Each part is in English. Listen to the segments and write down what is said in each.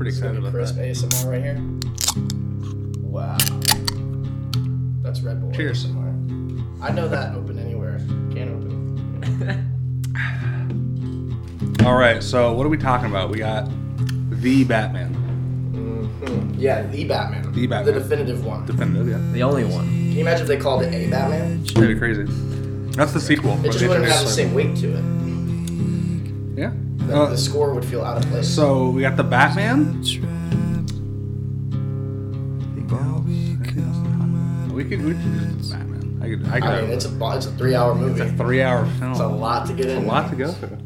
pretty excited about Crisp that. ASMR right here. Wow. That's Red Bull. Cheers. ASMR. I know that open anywhere. Can't open. All right, so what are we talking about? We got the Batman, Hmm. Yeah, the Batman. The Batman. The definitive one. definitive. Yeah, The only one. Can you imagine if they called it a Batman? pretty crazy. That's the sequel. It where just wouldn't have the same weight to it. Yeah. The, Uh, the score would feel out of place. so we got the Batman. We could, we could do the Batman. I could, I could. I mean, it's a it's a three hour movie. it's a three-hour film. It's a lot to get in. A lot to go through.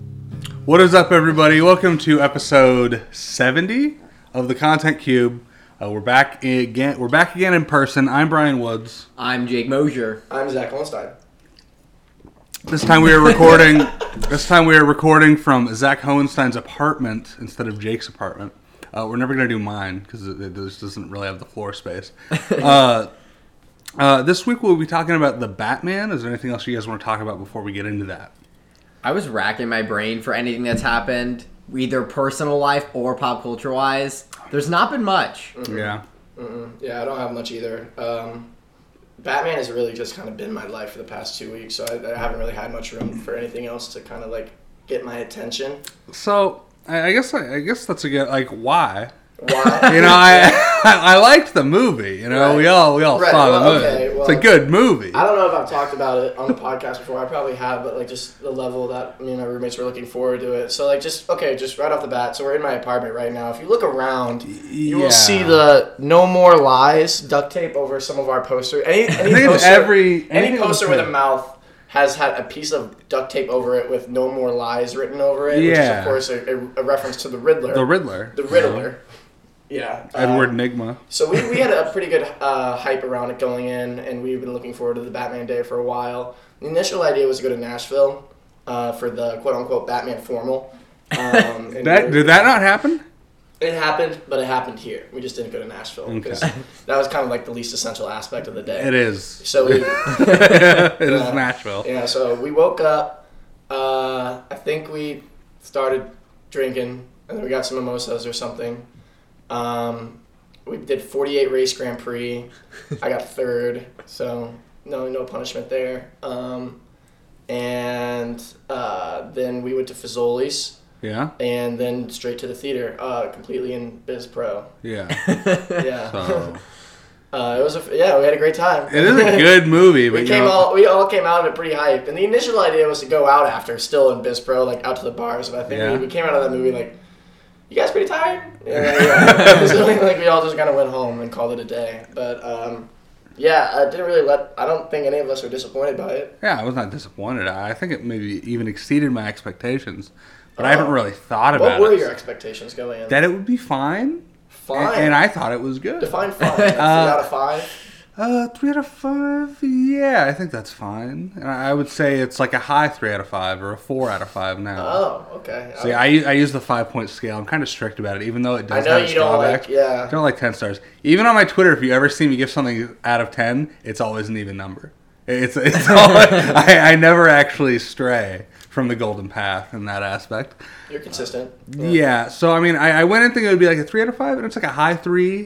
What is up, everybody? Welcome to episode 70 of the Content Cube. Uh, we're back again. We're back again in person. I'm Brian Woods. I'm Jake Mosier. I'm Zach Holstein. This time we are recording. this time we are recording from Zach Hohenstein's apartment instead of Jake's apartment. Uh, we're never gonna do mine because it, it just doesn't really have the floor space. Uh, uh, this week we'll be talking about the Batman. Is there anything else you guys want to talk about before we get into that? I was racking my brain for anything that's happened, either personal life or pop culture wise. There's not been much. Yeah. Yeah, I don't have much either. Um, Batman has really just kind of been my life for the past two weeks, so I, I haven't really had much room for anything else to kind of like get my attention. So I, guess I, I guess that's a good like why. Why? You know, I I liked the movie. You know, we all we all Right, saw the movie. okay, it's a good movie. I don't know if I've talked about it on the podcast before. I probably have, but like just the level that me and my roommates were looking forward to it. So like just okay, just right off the bat. So we're in my apartment right now. If you look around, you Yeah. will see the "No More Lies" duct tape over some of our posters. Any, any poster, every any poster with a mouth has had a piece of duct tape over it with "No More Lies" written over it, which is Yeah. of course a, a reference to the Riddler. the Riddler. the Riddler. Yeah. Edward um, Nygma. so we, we had a pretty good uh, hype around it going in, and we've been looking forward to the Batman Day for a while. The initial idea was to go to Nashville uh, for the quote unquote Batman formal. Um, That did that not happen? It happened, but it happened here. We just didn't go to Nashville because Okay. that was kind of like the least essential aspect of the day. It is. So we, it is Yeah. Nashville. yeah, so we woke up. Uh, I think we started drinking, and then we got some mimosas or something. Um, we did 48 race Grand Prix. I got third, so no no punishment there. Um, and uh, then we went to Fazoli's, Yeah. and then straight to the theater, uh, completely in Biz Pro. Yeah. Yeah, So uh, it was a yeah, we had a great time. it is a good movie, but We you came know, all we all came out of it pretty hyped, and the initial idea was to go out after, still in Biz Pro, like out to the bars. And I think Yeah. we, we came out of that movie like, you guys pretty tired? Yeah, yeah. so like we all just kind of went home and called it a day. But um, yeah, I didn't really let. I don't think any of us were disappointed by it. yeah, I was not disappointed. I I think it maybe even exceeded my expectations, but I haven't really thought about it. What were it. your expectations going in? that it would be fine, fine. and, and I thought it was good. define fine. Three Uh, out of five. Uh, three out of five. Yeah, I think that's fine. And I I would say it's like a high three out of five or a four out of five now. Oh, okay. See, I, I use the five point scale. I'm kind of strict about it, even though it I does know have you don't drawbacks. like. Yeah. I don't like 10 stars. Even on my Twitter, if you ever see me give something out of 10, it's always an even number. It's, it's all, I, I never actually stray from the golden path in that aspect. You're consistent. Yeah, so I mean, I, I went in thinking it would be like a 3 out of 5, and it's like a high 3,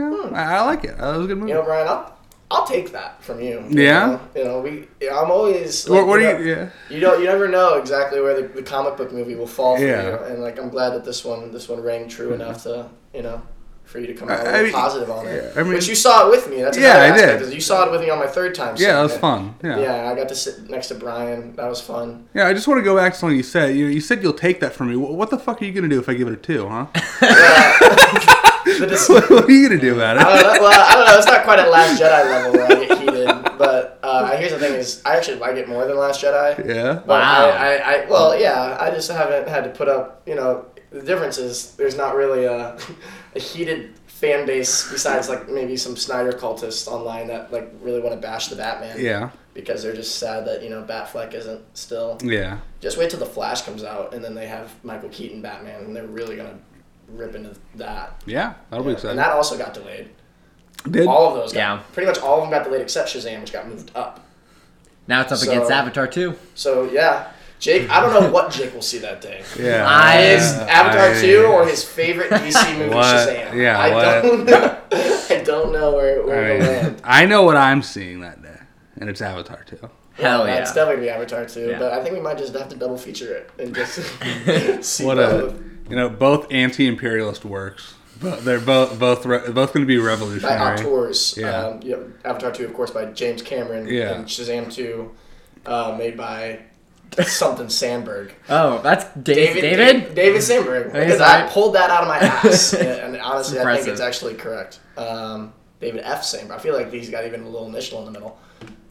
4. No, I, I like it. That was a good movie. Hmm. You know, Brian, I'll, I'll take that from you. Yeah? You know, you know we. I'm always. what, like, what do know, you. Yeah. You don't. You never know exactly where the, the comic book movie will fall for Yeah. you, and like I'm glad that this one this one rang true enough to you know for you to come out I mean- positive on it. yeah, I mean- Which you saw it with me. That's Yeah, I did. You saw it with me on my third time. Yeah, that was it. fun. Yeah. Yeah, I got to sit next to Brian. That was fun. Yeah, I just want to go back to something you said. You, you said you'll take that from me. What the fuck are you going to do if I give it a 2, huh? dis- what are you going to do about I it? don't know, well, I don't know. It's not quite at Last Jedi level where I get heated, but uh, here's the thing: is I actually like it more than Last Jedi. Yeah. But Wow. I, I, I, well, yeah, I just haven't had to put up, you know, the difference is there's not really a, a heated fan base besides like maybe some Snyder cultists online that like really want to bash the Batman. Yeah. Because they're just sad that, you know, Batfleck isn't still. Yeah. Just wait till The Flash comes out and then they have Michael Keaton Batman and they're really going to rip into that. Yeah. That'll be exciting. and that also got delayed. Did All of those got, Yeah. pretty much all of them got delayed except Shazam, which got moved up. Now it's up So- against Avatar too. So yeah, Jake, I don't know what Jake will see that day. Yeah. I- His Avatar I- 2 or his favorite DC movie, What? Shazam. Yeah, I what? don't know. I don't know where, where I, to mean, land. I know what I'm seeing that day, and it's Avatar 2. Hell yeah, yeah. It's definitely be Avatar 2, Yeah. but I think we might just have to double feature it and just see What both. a, you know, both anti-imperialist works. But they're both both re- both going to be revolutionary. by revolutionary. auteurs. Yeah. Um, you know, Avatar 2, of course, by James Cameron. Yeah. And Shazam 2, uh, made by something Sandberg. Oh, that's Dave, David. Da- David Sandberg. Because I right. pulled that out of my ass. and, and honestly, I think it's actually correct. Um, David F. Sandberg. I feel like he's got even a little initial in the middle.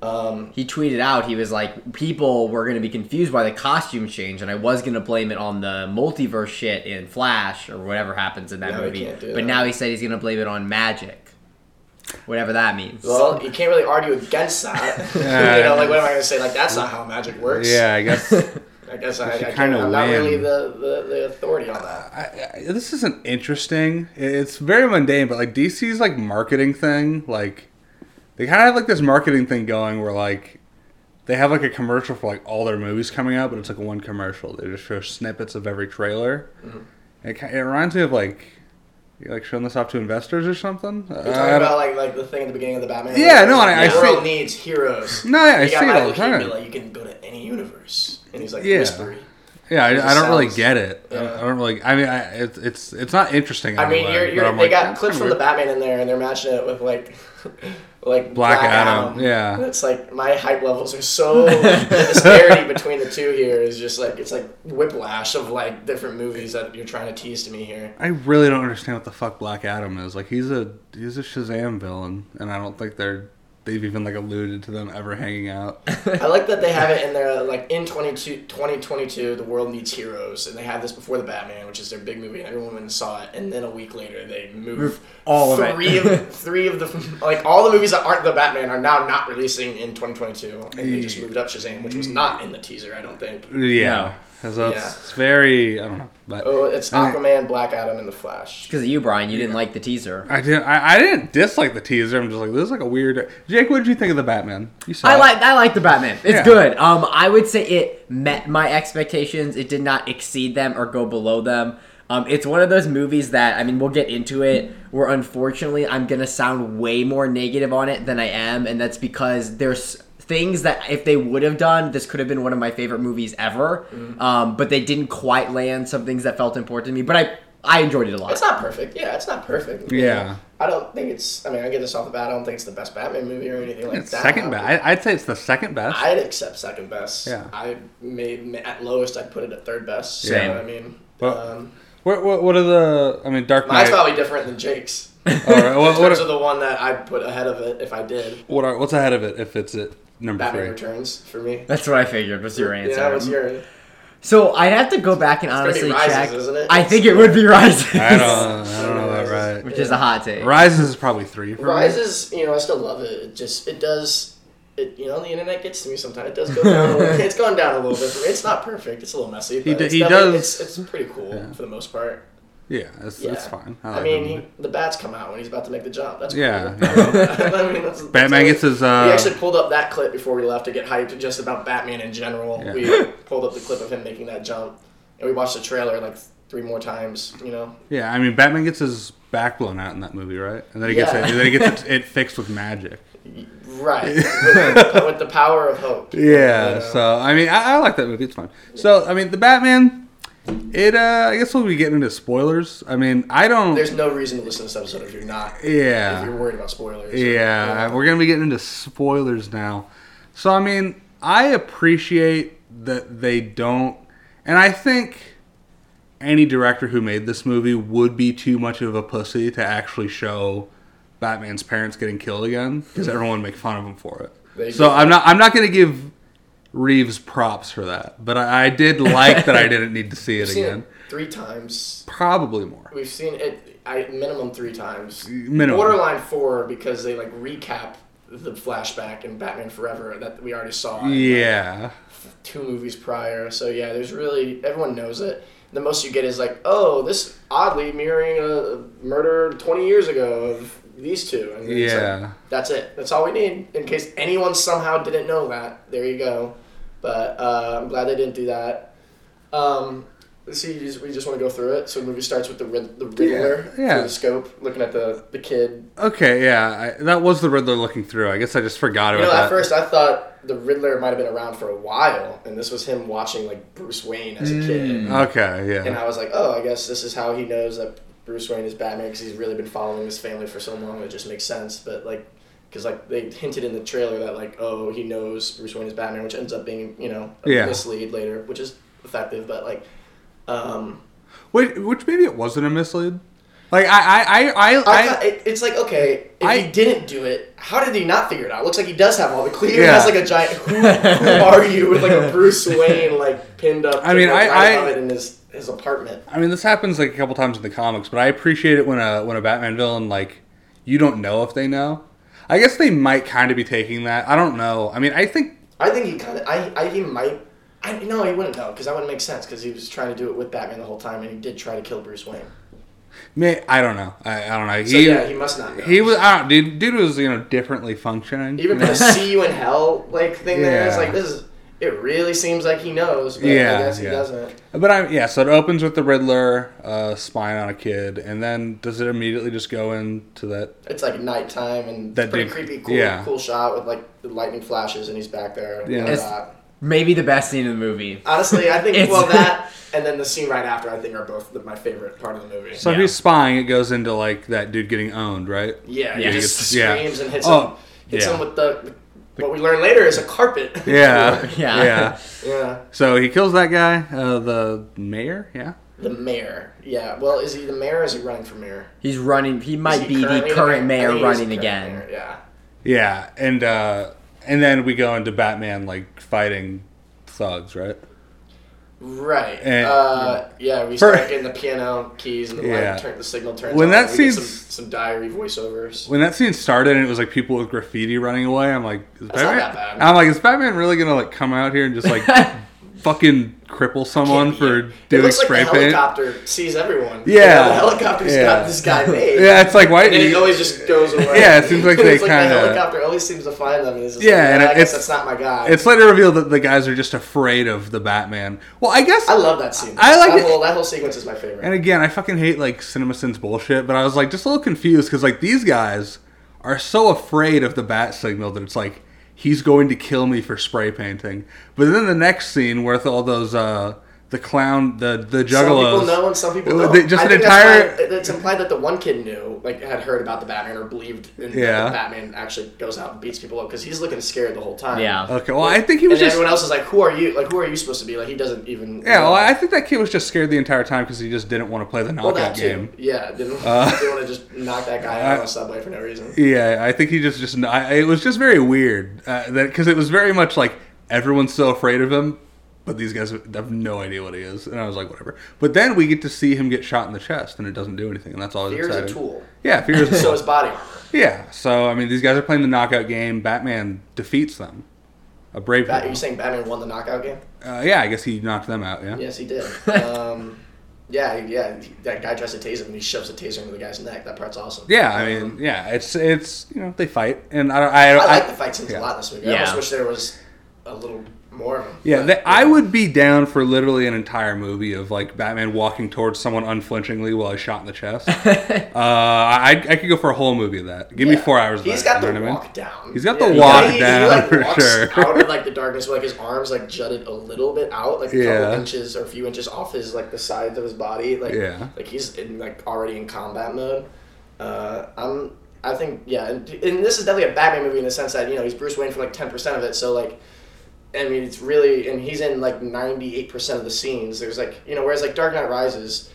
Um, He tweeted out he was like, people were going to be confused by the costume change, and I was going to blame it on the multiverse shit in Flash or whatever happens in that No, movie. But that. now he said he's going to blame it on magic, whatever that means. well, you can't really argue against that. you know, like, what am I going to say? Like, that's not how magic works. Yeah, I guess I guess I, I kind of I'm not really the, the, the authority on that. I, I, this isn't interesting. It's very mundane, but like DC's like marketing thing, like they kind of have like this marketing thing going where like they have like a commercial for like all their movies coming out, but it's like one commercial. They just show snippets of every trailer. Mm-hmm. It, it reminds me of like you like showing this off to investors or something. You're Uh, talking I don't- about like like the thing at the beginning of the Batman. Yeah, no, I- like, I the see- world needs heroes. No, yeah, I see it all the time. like, you can go to any universe, and he's like Yeah. yeah, I, I don't really get it. I, yeah. don't, I don't really. I mean, I, it's it's it's not interesting. I mean, you're, you're, they like, got clips from the. Batman in there, and they're matching it with like, like Black Adam, yeah. And it's like my hype levels are so the disparity between the two here is just like it's like whiplash of like different movies that you're trying to tease to me here. I really don't understand what the fuck Black Adam is. Like he's a he's a Shazam villain, and I don't think they're they've even like alluded to them ever hanging out. I like that they have it in there, like in 22, 2022, the world needs heroes, and they have this before the Batman, which is their big movie, and everyone saw it, and then a week later they move all of it. of three of the like all the movies that aren't the Batman are now not releasing in 2022, and they just moved up Shazam, which was not in the teaser, I don't think. yeah, so it's, Yeah. it's very I don't know, but Oh, it's I- Aquaman, Black Adam, and the Flash. Because of you, Brian, you didn't like the teaser. I didn't I, I didn't dislike the teaser. I'm just like this is like a weird. Jake, what did you think of the Batman? You saw I like I like the Batman. It's Yeah. good. Um, I would say it met my expectations. It did not exceed them or go below them. Um, it's one of those movies that I mean we'll get into it. Where unfortunately I'm gonna sound way more negative on it than I am, and that's because there's things that if they would have done, this could have been one of my favorite movies ever. Um, but they didn't quite land some things that felt important to me. But I I enjoyed it a lot. It's not perfect. Yeah, it's not perfect. Yeah. I don't think it's. I mean, I get this off the bat. I don't think it's the best Batman movie or anything like It's that. second best. I, I'd say it's the second best. I'd accept second best. Yeah. I may at lowest I'd put it at third best. So, Same. I mean, Well, um, what, what what are the? I mean, Dark mine's probably different than Jake's. All right, what, In what, are, of the one that I'd put ahead of it if I did. what are what's ahead of it if it's at number Batman three? Returns for me. That's what I figured. What's your answer? Yeah, what's your? So I'd have to go back and gonna be honestly Rises, check. isn't it? I think it would be Rises. I don't I don't know that right. Which is a hot take. Rises is probably three. For me. Rises, you know, I still love it. It just it does. It, you know, the internet gets to me sometimes. It does go down. a little, it's gone down a little bit for me. It's not perfect. It's a little messy. He d- it's he definitely- does- It's, it's pretty cool for the most part. Yeah, it's, Yeah. it's fine. I, like mean, he, the bats come out when he's about to make the jump. That's Yeah, cool. I mean, that's, Batman that's gets his. We Uh, actually pulled up that clip before we left to get hyped just about Batman in general. Yeah. We pulled up the clip of him making that jump, and we watched the trailer like three more times. You know, yeah, I mean, Batman gets his back blown out in that movie, right? And then he gets Yeah. it. And then he gets it, it fixed with magic. right? with, with the power of hope. Yeah. You know? So I mean, I, I like that movie. It's fine. So I mean, the Batman. It. uh I guess we'll be getting into spoilers. I mean, I don't. There's no reason to listen to this episode if you're not. If yeah. you're worried about spoilers. Yeah, we're gonna be getting into spoilers now. So I mean, I appreciate that they don't, and I think any director who made this movie would be too much of a pussy to actually show Batman's parents getting killed again because everyone would make fun of him for it. So. I'm not I'm not gonna give Reeves props for that, but I, I did like that I didn't need to see it We've seen again. it three times. Probably more. We've seen it. I minimum three times. Mm, minimum. Borderline four because they like recap the flashback in Batman Forever that we already saw. in, like, Yeah. two movies prior. So yeah, there's really everyone knows it. The most you get is like, oh, this oddly mirroring a murder 20 years ago of these two. And it's like, Yeah. that's it. That's all we need. In case anyone somehow didn't know that, there you go. But uh, I'm glad they didn't do that. Um, let's see, you just, we just want to go through it. So the movie starts with the Rid- the Riddler Yeah, yeah. through the scope, looking at the the kid. Okay, yeah, I, that was the Riddler looking through. I guess I just forgot You about know, that. at first I thought the Riddler might have been around for a while, and this was him watching like Bruce Wayne as a kid. Okay, yeah. And I was like, oh, I guess this is how he knows that Bruce Wayne is Batman because he's really been following his family for so long. It just makes sense. But like, because like they hinted in the trailer that like, oh, he knows Bruce Wayne is Batman, which ends up being you know a Yeah. mislead later, which is effective. But like, um, which, which maybe it wasn't a mislead. Like I, I, I, I, I, I it, it's like okay, if I- he didn't do it, how did he not figure it out? Looks like he does have all the clues. He has like a giant. Who, who are you with like a Bruce Wayne like pinned up? I mean, I- I- it in his his apartment. I mean, this happens like a couple times in the comics, but I appreciate it when a when a Batman villain like you don't know if they know. I guess they might kind of be taking that. I don't know. I mean, I think I think he kind of. I, I he might. I no, he wouldn't know because that wouldn't make sense because he was trying to do it with Batman the whole time and he did try to kill Bruce Wayne. may I don't know. I, I don't know. So He yeah, he must not know. he was. I don't. Dude, dude was you know differently functioning. even you know? the "see you in hell" like thing there. It's Yeah. like this is. It really seems like he knows, but Yeah, I guess he yeah. doesn't. But I'm yeah, so it opens with the Riddler uh, spying on a kid, and then does it immediately just go into that? It's like nighttime and That it's pretty dude- creepy, cool, yeah. cool shot with like the lightning flashes and he's back there. and Yeah. It's- Maybe the best scene in the movie. Honestly, I think well that and then the scene right after I think are both the, my favorite part of the movie. So Yeah. he's spying. It goes into like that dude getting owned, right? yeah, he just Yeah. screams and hits Oh, him. Hits yeah. him with the. What we learn later is a carpet. Yeah, Yeah. yeah. yeah. So he kills that guy, uh, the mayor. Yeah. The mayor. Yeah. Well, is he the mayor or is he running for mayor? He's running. He might he be the current I mayor think he is running current again. mayor, Yeah. Yeah, and uh, and then we go into Batman like fighting thugs, right? Right. And- uh, yeah, we For- start getting the piano keys and the Yeah. light turn, the signal turns When on. that get some, some diary voiceovers. When that scene started and it was like people with graffiti running away, I'm like, is not Batman? I'm like, is Batman really gonna like come out here and just like fucking cripple someone for it doing looks spray the paint? helicopter sees everyone. Yeah. the helicopter's Yeah. got this guy made. Yeah, it's like why? And it always just goes away. Yeah, it seems like they like kinda- the helicopter always seems to find them. And it's Yeah, like, and "Yeah, I it's- guess that's not my guy. It's later revealed that the guys are just afraid of the Batman. Well, I guess I love that scene. I like that it. whole that whole sequence is my favorite. And again, I fucking hate like CinemaSins bullshit, but I was like just a little confused because like these guys are so afraid of the bat signal that it's like he's going to kill me for spray painting. But then the next scene with all those uh the clown the the juggler. Some people know and some people don't. they- just I an think entire- That's why, it's implied that the one kid knew, like, had heard about the Batman or believed in Yeah. that Batman actually goes out and beats people up because he's looking scared the whole time. Yeah. Okay, well I think he was then just everyone else is like, "Who are you? Like, who are you supposed to be?" Like, he doesn't even. yeah. know. Well, I think that kid was just scared the entire time because he just didn't want to play the Well, knockout that too. game. Yeah, didn't, Uh, didn't want to just knock that guy out on the subway for no reason. Yeah, I think he just just I, it was just very weird uh, that because it was very much like everyone's so afraid of him, but these guys have no idea what he is, and I was like, whatever. But then we get to see him get shot in the chest, and it doesn't do anything, and that's always Fear's a tool. Yeah, fear is So tool. his body armor. yeah. So I mean, these guys are playing the knockout game. Batman defeats them. A brave. Bat, are you saying Batman won the knockout game? Uh, yeah, I guess he knocked them out. Yeah. Yes, he did. um, yeah, yeah. That guy tries to tase him, and he shoves a taser into the guy's neck. That part's awesome. Yeah, I Um, mean, yeah, it's it's you know they fight, and I don't I, I I, like the fight scenes yeah. a lot in this movie. I Yeah. almost wish there was a little more of them. Yeah, But, they, I would be down for literally an entire movie of like Batman walking towards someone unflinchingly while he's shot in the chest. uh, I, I could go for a whole movie of that. Give me four hours. of He's that, got you the know what I mean? walk down. He's got the he- walk he, he, down, like, for walks sure. out of like the darkness, with, like his arms like jutted a little bit out, like a Yeah. couple inches or a few inches off his like the sides of his body. Like Yeah. like he's in like already in combat mode. Uh, I'm. I think yeah, and, and this is definitely a Batman movie in the sense that you know he's Bruce Wayne for like ten percent of it. So like, I mean, it's really and he's in like ninety eight percent of the scenes. There's like you know, whereas like Dark Knight Rises,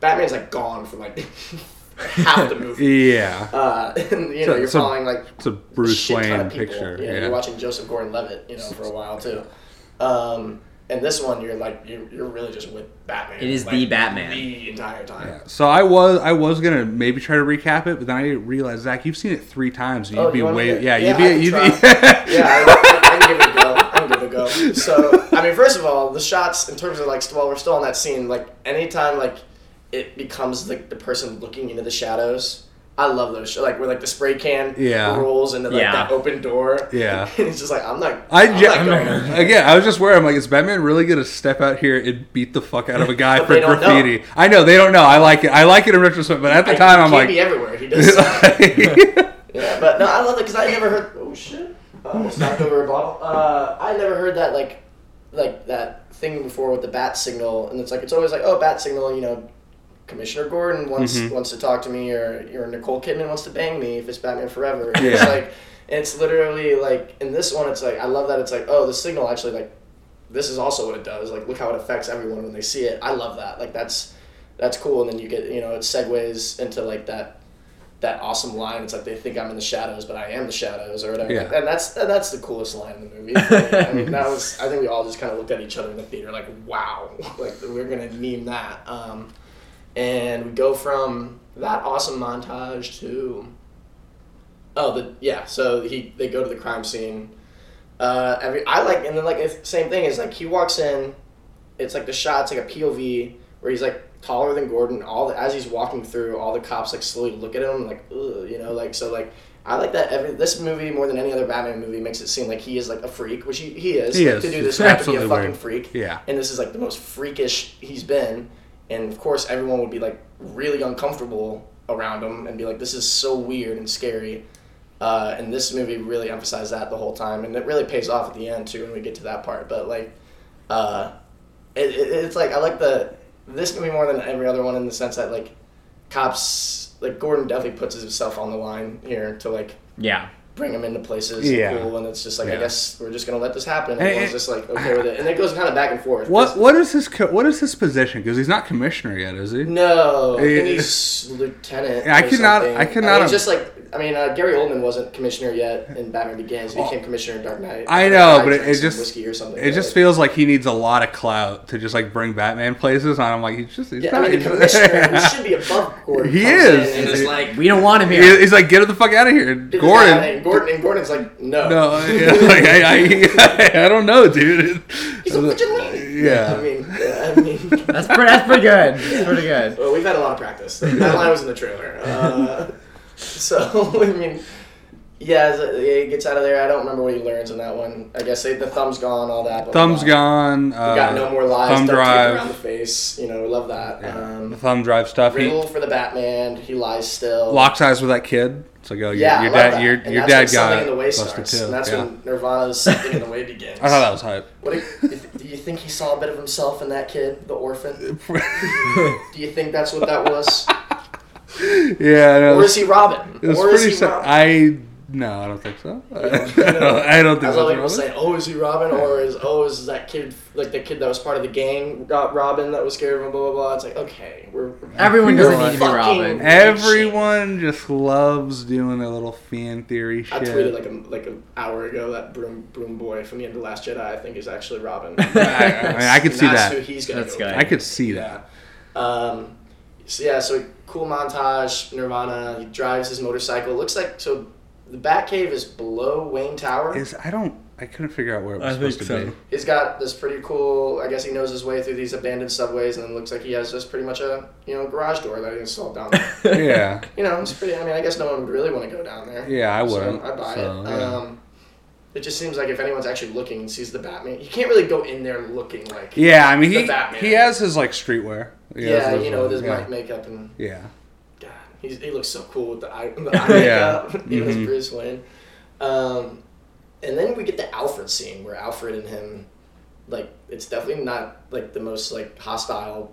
Batman's like gone for like half the movie. Yeah, Uh, and, you know, So- you're so following like it's a a Bruce shit ton Wayne of people. picture. Yeah, Yeah, you're watching Joseph Gordon-Levitt, you know, for a while too. Um, and this one, you're like you're, you're really just with Batman. It is like, the Batman. the entire time. Yeah. So I was I was gonna maybe try to recap it, but then I realized Zach, you've seen it three times. and You'd Oh, be you want me way to- yeah, yeah, you'd be can you'd try. be yeah, I, I, I can give it a go. I can give it a go. So, I mean, first of all, the shots in terms of like, while we're still on that scene, like anytime like it becomes like the person looking into the shadows, I love those shows, like where like the spray can Yeah. rolls into like Yeah. that open door. Yeah. and it's just like I'm not. I I'm ju- not going in. again, I was just worried. I'm like, is Batman really gonna step out here and beat the fuck out of a guy for they don't know. graffiti? I know they don't know. I like it. I like it in retrospect, but at the Like, time, he I'm can't like, be everywhere. He does. suck. yeah, but no, I love it because I never heard. Oh shit! I knocked over a bottle. Uh, I never heard that like, like that thing before with the bat signal, and it's like it's always like, oh, bat signal. You know, Commissioner Gordon wants Mhm. wants to talk to me, or or Nicole Kidman wants to bang me if it's Batman Forever. And It's Yeah. like it's literally like in this one, it's like I love that it's like oh, the signal actually like this is also what it does. Like look how it affects everyone when they see it. I love that. Like that's that's cool. And then you get you know it segues into like that that awesome line. It's like they think I'm in the shadows, but I am the shadows, or whatever. Yeah. And that's that's the coolest line in the movie. I mean, that was. I think we all just kind of looked at each other in the theater, like, wow, like we're gonna meme that. Um, and we go from that awesome montage to oh the yeah. So he they go to the crime scene. Uh, every I like and then like it's same thing is like he walks in. It's like the shot's like a POV where he's like taller than Gordon. All the, as he's walking through, all the cops like slowly look at him like, Ugh, you know, like so like I like that. Every this movie more than any other Batman movie makes it seem like he is like a freak, which he, he is. He Like, is. to do this, you to be a fucking weird. freak. yeah, And this is like the most freakish he's been, and of course everyone would be like really uncomfortable around him and be like, this is so weird and scary. Uh, and this movie really emphasized that the whole time, and it really pays off at the end too when we get to that part. But like, uh, it, it, it's like I like the this movie more than every other one in the sense that like cops like Gordon definitely puts himself on the line here to like Yeah. Bring him into places Yeah. and cool, and it's just like I guess we're just gonna let this happen. And And- everyone's just like okay with it, and it goes kind of back and forth. what what is his co- what is his position? Because he's not commissioner yet, is he? No, I think he's lieutenant. I cannot. could not- something. I could mean, not it's just like I mean, uh, Gary Oldman wasn't commissioner yet in Batman Begins. He became commissioner in Dark Knight. I know, but it- it just- whiskey or something. It just feels like he needs a lot of clout to just like bring Batman places. And I'm like, he's just he's yeah. not. I mean, the commissioner he should be above Gordon. He is. in and It's like we don't want him here. He's like, get him the fuck out of here, Gordon. Gordon. And Gordon's like no. No, yeah, like, I, I, I don't know, dude. He's a vigilante. Yeah. I mean, yeah, I mean. That's pretty. That's pretty good. That's pretty good. Well, we've had a lot of practice. That line was in the trailer. Uh, so, I mean, yeah, it- he gets out of there. I don't remember what he learns in that one. I guess they, the thumb's gone, all that. blah, blah, Thumb's blah. gone. We Uh, got no more lies. Thumb drive. around the face. You know, love that. Yeah. Um, the thumb drive stuff. He Riddle for the Batman. He lies still. locks eyes with that kid. It's like, oh, your, Yeah, your I dad, that. your, and your that's dad got in the way starts, too. and that's yeah. when Nirvana's something in the way begins. I thought that was hype. What do you, do you think he saw a bit of himself in that kid, the orphan? Do you think that's what that was? yeah, no, or is he Robin? it was or is pretty. he Sad. Robin? I no, I don't think so. I don't, I don't think As so. other people say, oh, is he Robin? Or is oh, is that kid like the kid that was part of the gang got Robin that was scared of him? Blah blah blah. It's like okay, we're Everyone doesn't need to be Robin. Everyone just loves doing their little fan theory I shit. tweeted like a like an hour ago that broom broom boy from the end of Last Jedi I think is actually Robin. I, I, mean, I could see that's that. Who he's gonna That's go I could see that. Um, so yeah, so cool montage. Nirvana. He drives his motorcycle. Looks like so. The Batcave is below Wayne Tower. Is I don't. I couldn't figure out where it was I supposed think to so. be. He's got this pretty cool. I guess he knows his way through these abandoned subways, and it looks like he has just pretty much a you know garage door that he installed down there. Yeah, you know, it's pretty. I mean, I guess no one would really want to go down there. yeah, I wouldn't. I buy so, it. yeah. Um, it just seems like if anyone's actually looking and sees the Batman, you can't really go in there looking like. yeah, I mean the he Batman. he has his like streetwear. He Yeah, his, you know, with his yeah. makeup and Yeah, God, he's, he looks so cool with the eye, the eye Yeah. makeup, even as Mhm. Bruce Wayne. Um, and then we get the Alfred scene where Alfred and him, like, it's definitely not like the most like hostile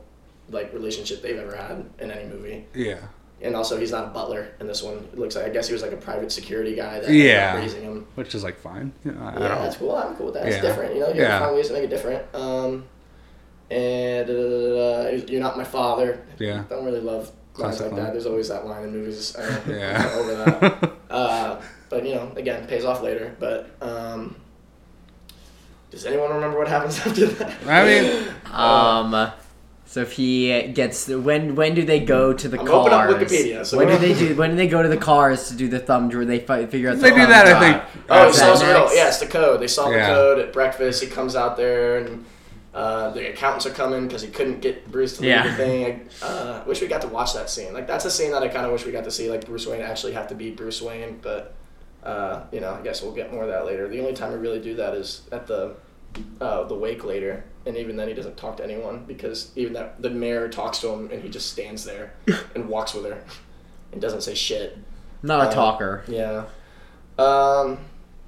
like relationship they've ever had in any movie. yeah, And also, he's not a butler in this one. It looks like I guess he was like a private security guy that Yeah. raising him. which is like fine. You know, Yeah, that's cool. I'm cool with that. It's different. You know, you Yeah. yeah. find ways to make it different. Um, and uh, you're not my father. Yeah. Don't really love lines like that. There's always that line in movies. I don't, Yeah. Over that. Uh, but you know, again, pays off later. But um, does anyone remember what happens after that? I mean, Um, so if he gets when when do they go to the I'm cars? opening up Wikipedia, so- when do they do? When do they go to the cars to do the thumb drive? They fi- figure out. They the do thumb that, I think, Oh, he Is that solves the riddle. next? Yeah, it's the code. They solve Yeah. the code at breakfast. He comes out there and Uh, the accountants are coming because he couldn't get Bruce to leave Yeah. the thing. I uh, wish we got to watch that scene. Like that's a scene that I kind of wish we got to see. Like Bruce Wayne actually have to be Bruce Wayne, but uh, you know, I guess we'll get more of that later. The only time we really do that is at the uh, the wake later, and even then he doesn't talk to anyone because even that the mayor talks to him and he just stands there and walks with her and doesn't say shit. Not a Uh, talker. Yeah. Um,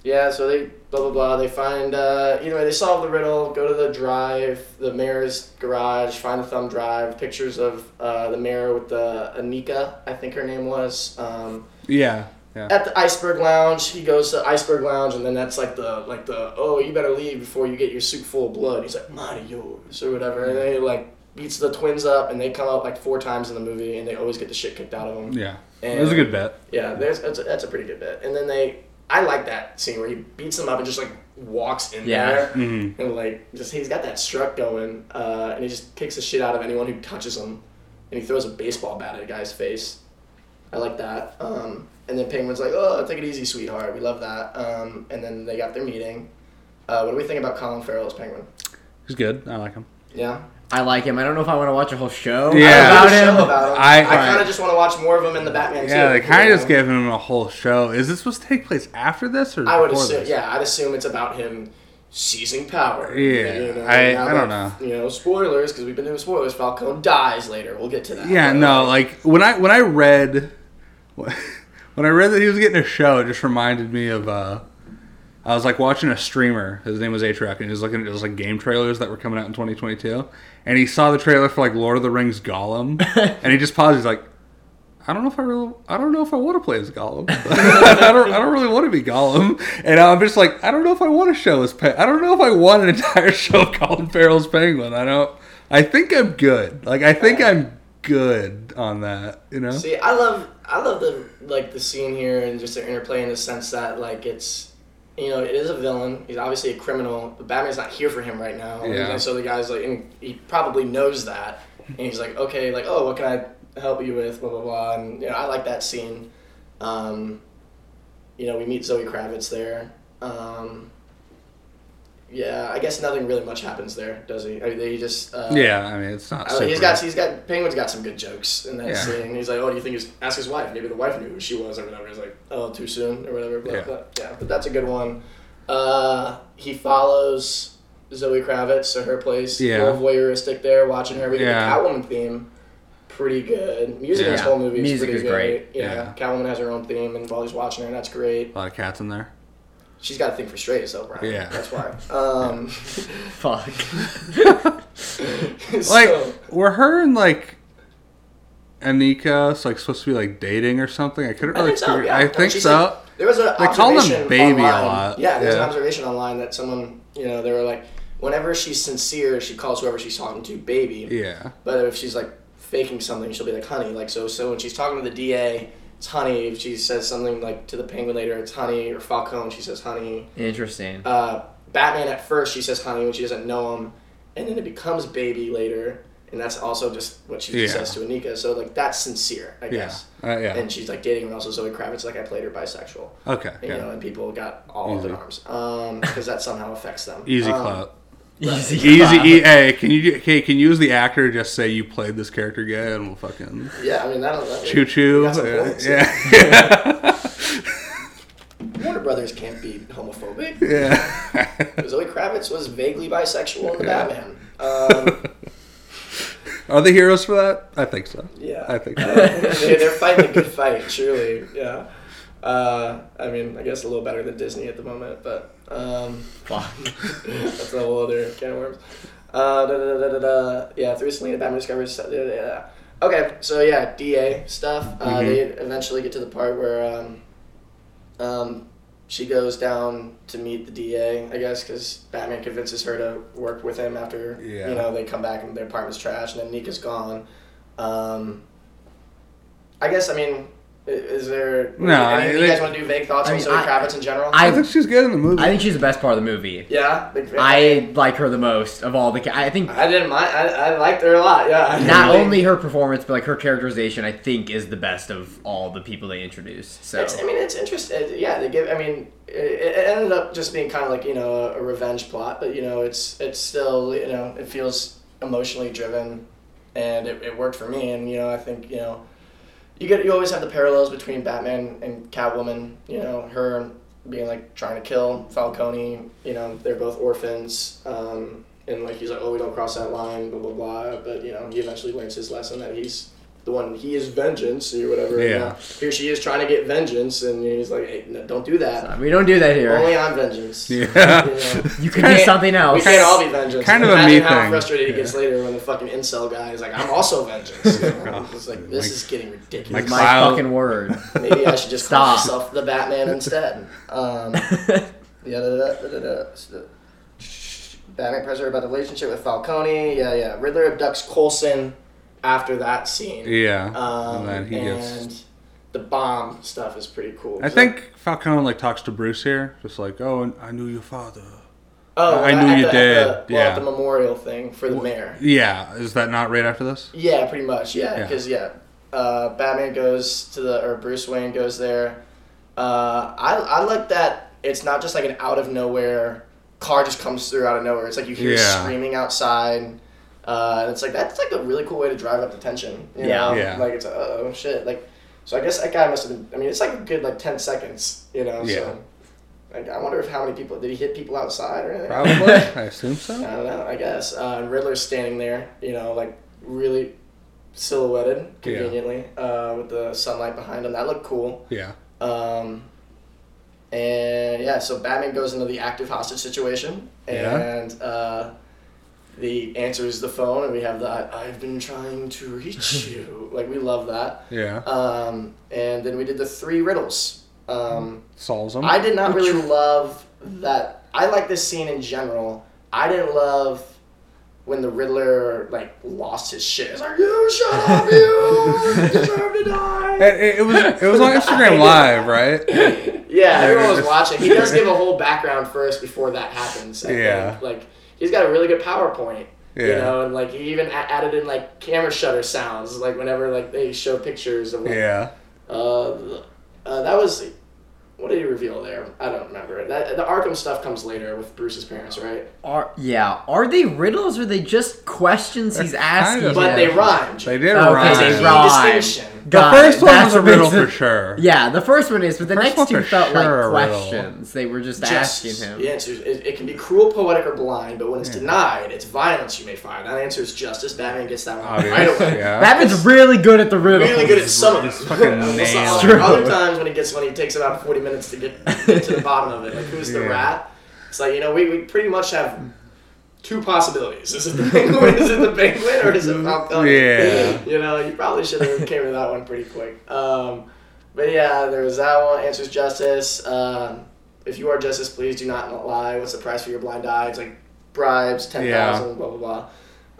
yeah, so they blah blah blah. They find uh, either way they solve the riddle. Go to the drive, the mayor's garage, find the thumb drive. Pictures of uh, the mayor with the Anika, I think her name was. Um, Yeah. Yeah. at the Iceberg Lounge, he goes to Iceberg Lounge, and then that's like the like the oh you better leave before you get your suit full of blood. He's like Mario's or whatever, and then he like beats the twins up, and they come out like four times in the movie, and they always get the shit kicked out of them. Yeah. And- It was a good bet. Yeah, that's a, that's a pretty good bit. And then they, I like that scene where he beats them up and just like walks in Yeah. there Mhm. and like just he's got that strut going, uh, and he just kicks the shit out of anyone who touches him, and he throws a baseball bat at a guy's face. I like that. Um, and then Penguin's like, "Oh, take it easy, sweetheart. We love that." Um, and then they got their meeting. Uh, what do we think about Colin Farrell as Penguin? He's good. I like him. Yeah, I like him. I don't know if I want to watch a whole show Yeah. about There's a him. show about him. I- I, kind right. of just want to watch more of him in the Batman too. Yeah, they kind of just gave him a whole show. Is this supposed to take place after this or I would assume, this? yeah, I'd assume it's about him seizing power. Yeah, I- now I don't that- You know, spoilers because we've been doing spoilers. Falcone dies later. We'll get to that. Yeah, no, uh, like when I when I read when I read that he was getting a show, it just reminded me of uh I was like watching a streamer. His name was Atrioc, and he was looking at those like game trailers that were coming out in 2022. And he saw the trailer for like Lord of the Rings Gollum, and he just paused. He's like, I don't know if I really, I don't know if I want to play as Gollum. I don't, I don't really want to be Gollum. And I'm just like, I don't know if I want to show as, Pe- I don't know if I want an entire show of Colin Farrell's Penguin. I don't. I think I'm good. Like I think I'm good on that. You know. See, I love, I love the like the scene here and just the interplay in the sense that like it's, you know, it is a villain. He's obviously a criminal, but Batman's not here for him right now. Yeah. And so the guy's like, and he probably knows that, and he's like, okay, like, oh, what can I help you with? Blah blah blah. And you know, I like that scene. Um, you know, we meet Zoe Kravitz there. Um, yeah, I guess nothing really much happens there, does he? I mean, he just uh, Yeah, I mean it's not. He's got he's got Penguin's got some good jokes in that Yeah. scene. He's like, oh, do you think he's ask his wife? Maybe the wife knew who she was or whatever. He's like, oh, too soon or whatever. But Yeah. yeah, but, yeah, but that's a good one. Uh, he follows Zoe Kravitz to her place. Yeah. a little voyeuristic there, watching her. We Yeah. the Catwoman theme. Pretty good. Music in this whole movie is Music pretty is good. great. Yeah. Yeah. Catwoman has her own theme, and while he's watching her, that's great. a lot of cats in there. She's got a thing for strays, though, Brian. Yeah. that's why. Um, Fuck. Like, so- were her and like Anika like supposed to be like dating or something? I couldn't I really. think so. Yeah. I think so. there was a They call them baby a lot. Yeah, there's an observation online that someone, you know, they were like, whenever she's sincere, she calls whoever she's talking to baby. yeah. But if she's like faking something, she'll be like honey. Like so, so when she's talking to the DA, it's honey. If she says something like to the Penguin later, it's honey. Or Falcone, she says honey. Interesting. Uh, Batman at first, she says honey when she doesn't know him, and then it becomes baby later, and that's also just what she Yeah. says to Anika. So like that's sincere, I Yeah. guess. Uh, yeah. And she's like dating, and also Zoe Kravitz, like I played her bisexual. okay. And, Yeah. You know, and people got all up in Easy. arms um, because that somehow affects them. Easy Um, clout. Easy. Easy. clap. E- hey, can you okay? Can you use the actor just say you played this character gay and we'll fucking Yeah, I mean that'll. that choo choo. got Yeah. Yeah. Warner Brothers can't be homophobic. yeah. Zoe Kravitz was vaguely bisexual in the Yeah. Batman. Um, Are they heroes for that? I think so. yeah, I think so. they, they're fighting a good fight, truly. Yeah. Uh, I mean, I guess a little better than Disney at the moment, but um, Fuck. that's a whole other can of worms. Uh, da, da, da, da, da. Yeah, through Selina, Batman discovers. Okay, so yeah, DA stuff. Uh, Mhm. They eventually get to the part where um, um, she goes down to meet the DA, I guess, because Batman convinces her to work with him after Yeah. you know they come back and their apartment's trash, and then Nika's gone. Um, I guess I mean Is there? No, any of you guys want to do vague thoughts I on Zoe I- Kravitz in general? I I think she's good in the movie. I think she's the best part of the movie. yeah, like, I like her the most of all the. I think I didn't mind. I, I liked her a lot. Yeah. Not really- only her performance, but like her characterization. I think is the best of all the people they introduced. So It's, I mean, it's interesting. Yeah, they give. I mean, it, it ended up just being kind of like you know a revenge plot, but you know it's it's still you know it feels emotionally driven, and it, it worked for me. And you know I think you know you get you always have the parallels between Batman and Catwoman. You know her being like trying to kill Falcone. You know they're both orphans. Um, and like he's like, oh, we don't cross that line, blah blah blah. But you know, he eventually learns his lesson that he's the one. He is vengeance or whatever. Yeah. know. Here she is trying to get vengeance, and he's like, hey, no, don't do that. we don't do that here. Only on vengeance. Yeah. You know. you can Kinda- do something else. We can't all be vengeance. kind of a Imagine me how thing. frustrated he gets later when the fucking incel guy is like, I'm also vengeance. You know? It's like, this Like- is getting ridiculous. like my Cloud- fucking word. Maybe I should just call Stop. myself the Batman instead. Um, yeah, da, da, da, da, da. So, Batman presses about the relationship with Falcone. Yeah, yeah. Riddler abducts Colson after that scene. yeah. Um, and then he and gets. the bomb stuff is pretty cool. I think Falcone like talks to Bruce here, just like, "Oh, I knew your father." Oh, I knew you did, The, well, yeah. at the memorial thing for the mayor. Yeah, is that not right after this? Yeah, pretty much. Yeah, Yeah. because yeah, uh, Batman goes to the or Bruce Wayne goes there. Uh, I I like that it's not just like an out of nowhere car just comes through out of nowhere. It's like you hear Yeah. screaming outside. Uh, and it's like that's like a really cool way to drive up the tension. You Yeah. know? Yeah. Like it's like, oh shit. Like so I guess that guy must have been. I mean, it's like a good like ten seconds. You know. Yeah. So, like I wonder if how many people did he hit people outside or anything? Probably. I assume so. I don't know. I guess. Uh, and Riddler's standing there, you know, like really silhouetted Yeah. conveniently uh, with the sunlight behind him. That looked cool. Yeah. Um, and yeah, so Batman goes into the active hostage situation, Yeah. and uh, the answer is the phone, and we have that "I- "I've been trying to reach you." like we love that. Yeah. Um, and then we did the three riddles. Um, Solves them. I did not really love that. I like this scene in general. I didn't love when the Riddler like lost his shit. It's like you shut up, you deserve to die. It, it- it was it was on Instagram Live, right? Yeah, everyone was watching. He does give a whole background first before that happens. I Yeah. think. like he's got a really good PowerPoint. You know, and like he even a- added in like camera shutter sounds, like whenever like they show pictures of like Yeah. uh, uh, that was what did he reveal there? I don't remember. That the Arkham stuff comes later with Bruce's parents, right? Are yeah? Are they riddles or are they just questions he's They're asking? kind of- But they rhymed. They did Okay, rhyme. they Key rhyme. distinction. The Got first it. one That's was a riddle for sure. Yeah, the first one is, but the First next one two for felt sure a like riddle. questions. They were just, Just asking him. The answer is it, it can be cruel, poetic, or blind, but when it's denied, it's violence you may find. That answer is justice. Batman gets that one Obvious. right away. Yeah. Batman's really good at the riddles. Really good at some of them. Fucking Other- nailed it. other times when he gets one, he takes about forty minutes to get, get to the bottom of it. Like who's the Yeah. rat? It's like you know we, we pretty much have two possibilities. Is it the penguin? is it the penguin or is it Falcone? Yeah. You know you probably should have came to that one pretty quick. Um, but yeah, there was that one. Answers justice. Um, if you are justice, please do not lie. What's the price for your blind eye? It's like bribes, ten thousand, blah blah blah.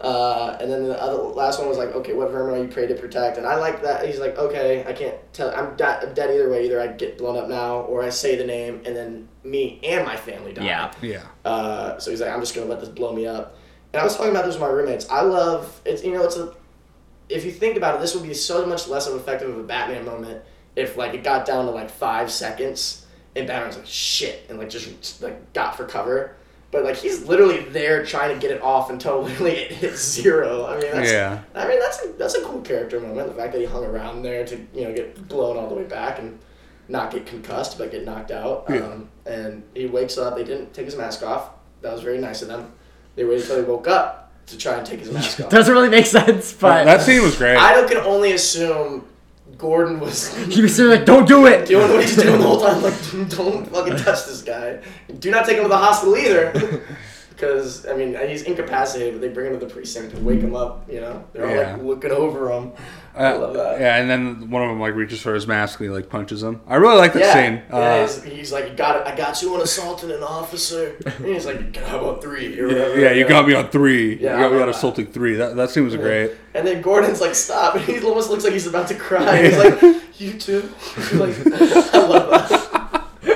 Uh, and then the other last one was like, okay, what vermin are you prayed to protect? And I like that. He's like, okay, I can't tell. I'm, da- I'm dead either way. Either I get blown up now, or I say the name, and then me and my family die. Yeah. Yeah. Uh, so he's like, I'm just gonna let this blow me up. And I was talking about this with my roommates. I love it's you know it's a if you think about it, this would be so much less of effective of a Batman moment if like it got down to like five seconds and Batman's like shit and like just like got for cover. But like he's literally there trying to get it off until literally it hits zero. I mean that's Yeah. I mean that's a, that's a cool character moment. The fact that he hung around there to you know get blown all the way back and not get concussed but get knocked out. Yeah. Um, and he wakes up. They didn't take his mask off. That was very nice of them. They waited until he woke up to try and take his mask off. Doesn't really make sense, but that scene was great. I don't- can only assume Gordon was he was of like, "Don't do it." doing what he's doing the whole time. Like, don't fucking touch this guy. Do not take him to the hospital either. because I mean he's incapacitated, but they bring him to the precinct to wake him up. You know, they're all Yeah. like looking over him. I Uh, love that. Yeah, and then one of them like reaches for his mask and he like punches him. I really like that Yeah, scene. yeah. Uh, he's, he's like, got it. I got you on assaulting an officer. And he's like, how about three? Or yeah, whatever, yeah, you got me on three. Yeah, you got I me on that. assaulting three. That that scene was great. And then Gordon's like, stop. And he almost looks like he's about to cry. He's like, you too. He's like, I love that.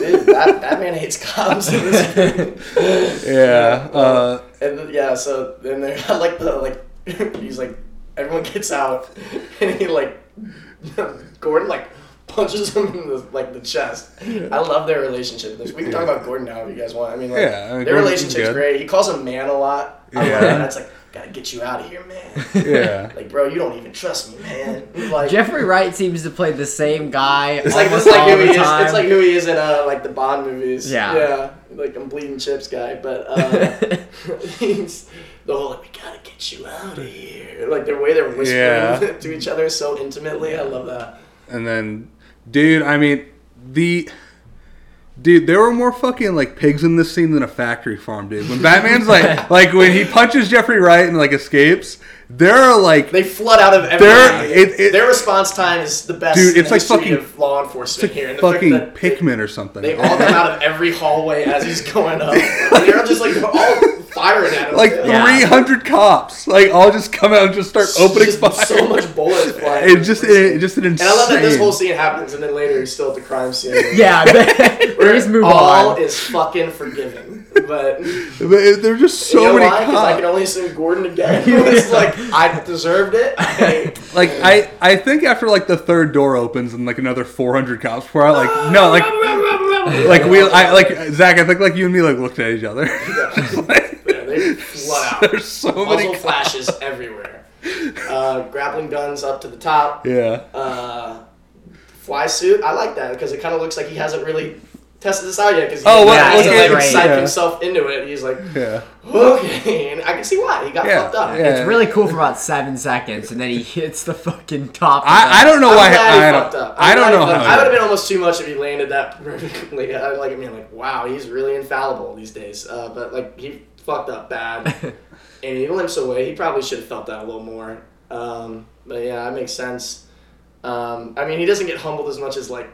Dude, that, that man hates cops in this. Yeah. Uh, And yeah, so then they I like the like he's like everyone gets out and he like Gordon like punches him in the like the chest. I love their relationship. We can talk about Gordon now if you guys want. I mean, like, Yeah, I mean, their Gordon's relationship's good. great. He calls him man a lot. I love Yeah. that. It's like gotta get you out of here, man. yeah. like, bro, you don't even trust me, man. Like Jeffrey Wright seems to play the same guy. It's like this like all who the he is. time. It's like who he is in uh like the Bond movies. Yeah. Yeah. Like I'm bleeding chips guy, but uh, he's the whole like we gotta get you out of here. Like the way they're whispering Yeah. to each other so intimately. I love that. And then, dude, I mean, the dude, there were more fucking like pigs in this scene than a factory farm, dude. When Batman's like, like when he punches Jeffrey Wright and like escapes, there are like, They flood out of They're- it- it- Their response time is the best. Dude, it's the like fucking- of law enforcement here. And the fucking that they- or something. They all come out of every hallway as he's going up. And they're just like all firing at him. like Yeah. 300 cops, like all just come out and just start opening Just fire. So much bullets flying. It's just, it, just an insane. And I love that this whole scene happens, and then later he's still at the crime scene. yeah, Where just move all on. is fucking forgiven. But But There's just so you know many why? Because I cops. can only assume Gordon again. It's like I deserved it. I, Like I, I think after like the third door opens and like another 400 cops pour out, like no, like like we, I like Zach. I think like you and me like looked at each other. yeah, they flood out. There's so many Muzzle cops. flashes everywhere. Uh, grappling guns up to the top. Yeah. Uh, fly suit. I like that because it kind of looks like he hasn't really tested this out yet. Because Oh, he well, hasn't okay, like great. psyched Yeah. himself into it. He's like, Yeah. okay, and I can see why he got Yeah, fucked up. yeah. It's really cool for about seven seconds, and then he hits the fucking top. I, I don't know I'm why. glad he I fucked don't. up. I I'm don't know how. I would have been almost too much if he landed that perfectly. I like. I mean, like, wow, he's really infallible these days. Uh, but like, he fucked up bad, and he limps away. He probably should have felt that a little more. Um, but yeah, that makes sense. Um, I mean, he doesn't get humbled as much as like.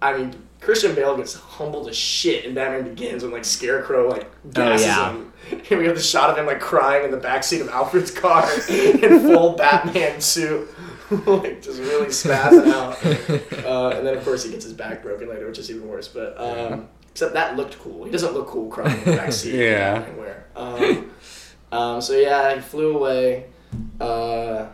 I mean, Christian Bale gets humbled as shit in Batman Begins when like Scarecrow like gasses yeah. him, and we have the shot of him like crying in the backseat of Alfred's car in full Batman suit, like just really spazzing out. Uh, and then of course he gets his back broken later, which is even worse. But um, except that looked cool. He doesn't look cool crying in the backseat. Yeah. Batman wear. Um, um, so yeah, he flew away. Uh,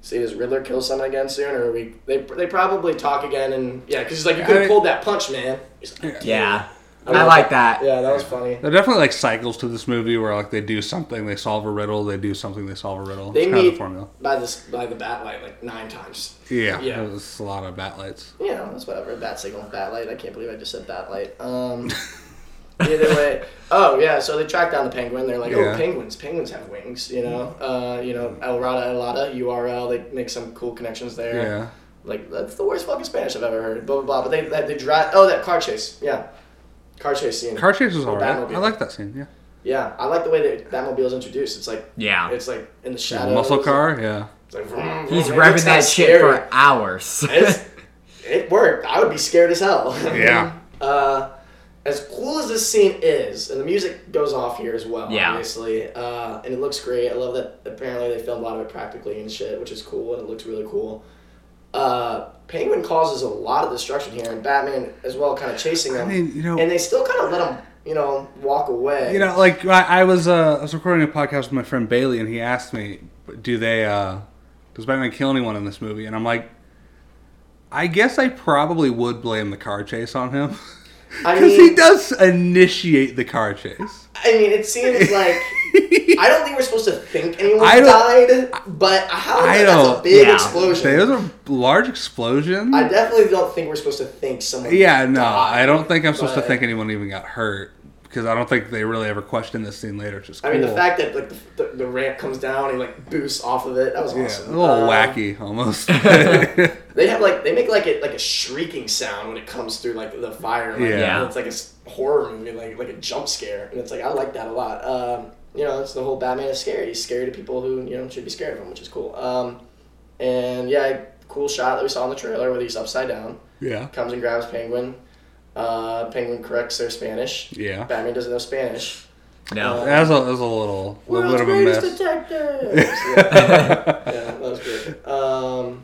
see, does Riddler kill someone again soon, or are we? They, they probably talk again, and yeah, because he's like, you could I- have pulled that punch, man. He's like, yeah, I I, like that. Yeah, that was funny. There are definitely like cycles to this movie where like they do something, they solve a riddle, they do something, they solve a riddle. They it's kind of the formula. by this by the bat light like nine times. Yeah. Yeah. It was a lot of bat lights. You know, that's whatever. Bat signal, bat light. I can't believe I just said bat light. Um, either way. Oh yeah, so they track down the penguin. They're like, Yeah. oh, penguins. Penguins have wings. You know, uh, you know, El Rata Alada URL. They make some cool connections there. Yeah. Like that's the worst fucking Spanish I've ever heard. Blah blah blah. But they they, they drive. Oh, that car chase. Yeah, car chase scene. Car chase was Or alright. Batmobile. I like that scene. Yeah. yeah, I like the way that Batmobile is introduced. It's like Yeah, it's like in the shadows. Muscle car. Yeah. It's like, vroom, he's vroom. It revving that shit scary. for hours. It worked. I would be scared as hell. Yeah. uh, as cool as this scene is, and the music goes off here as well, Yeah. obviously, uh, and it looks great. I love that apparently they filmed a lot of it practically and shit, which is cool, and it looks really cool. Uh, Penguin causes a lot of destruction here, and Batman as well, kind of chasing I mean, you know, and they still kind of let him, you know, walk away. you know, like I, I was, uh, I was recording a podcast with my friend Bailey, and he asked me, "Do they, uh, does Batman kill anyone in this movie?" And I'm like, I guess I probably would blame the car chase on him. Because he does initiate the car chase. I mean, it seems like I don't think we're supposed to think anyone died, but how I that's a big yeah. explosion. There's a large explosion. I definitely don't think we're supposed to think someone. yeah, no, died, I don't think I'm supposed to think anyone even got hurt. Because I don't think they really ever question this scene later. Just I mean, the fact that like the, the, the ramp comes down and like boosts off of it, that was yeah, awesome. a little Um, wacky almost. They have like they make like it like a shrieking sound when it comes through like the fire. Like, Yeah. it's like a horror movie, like like a jump scare, and it's like I like that a lot. Um, you know, it's the whole Batman is scary. He's scary to people who you know should be scared of him, which is cool. Um, and yeah, cool shot that we saw in the trailer where he's upside down, yeah, comes and grabs Penguin. Uh, Penguin corrects their Spanish. yeah. Batman doesn't know Spanish. No. That was a, that was a little, little World's bit of a greatest detectives. yeah. yeah, that was good. Um,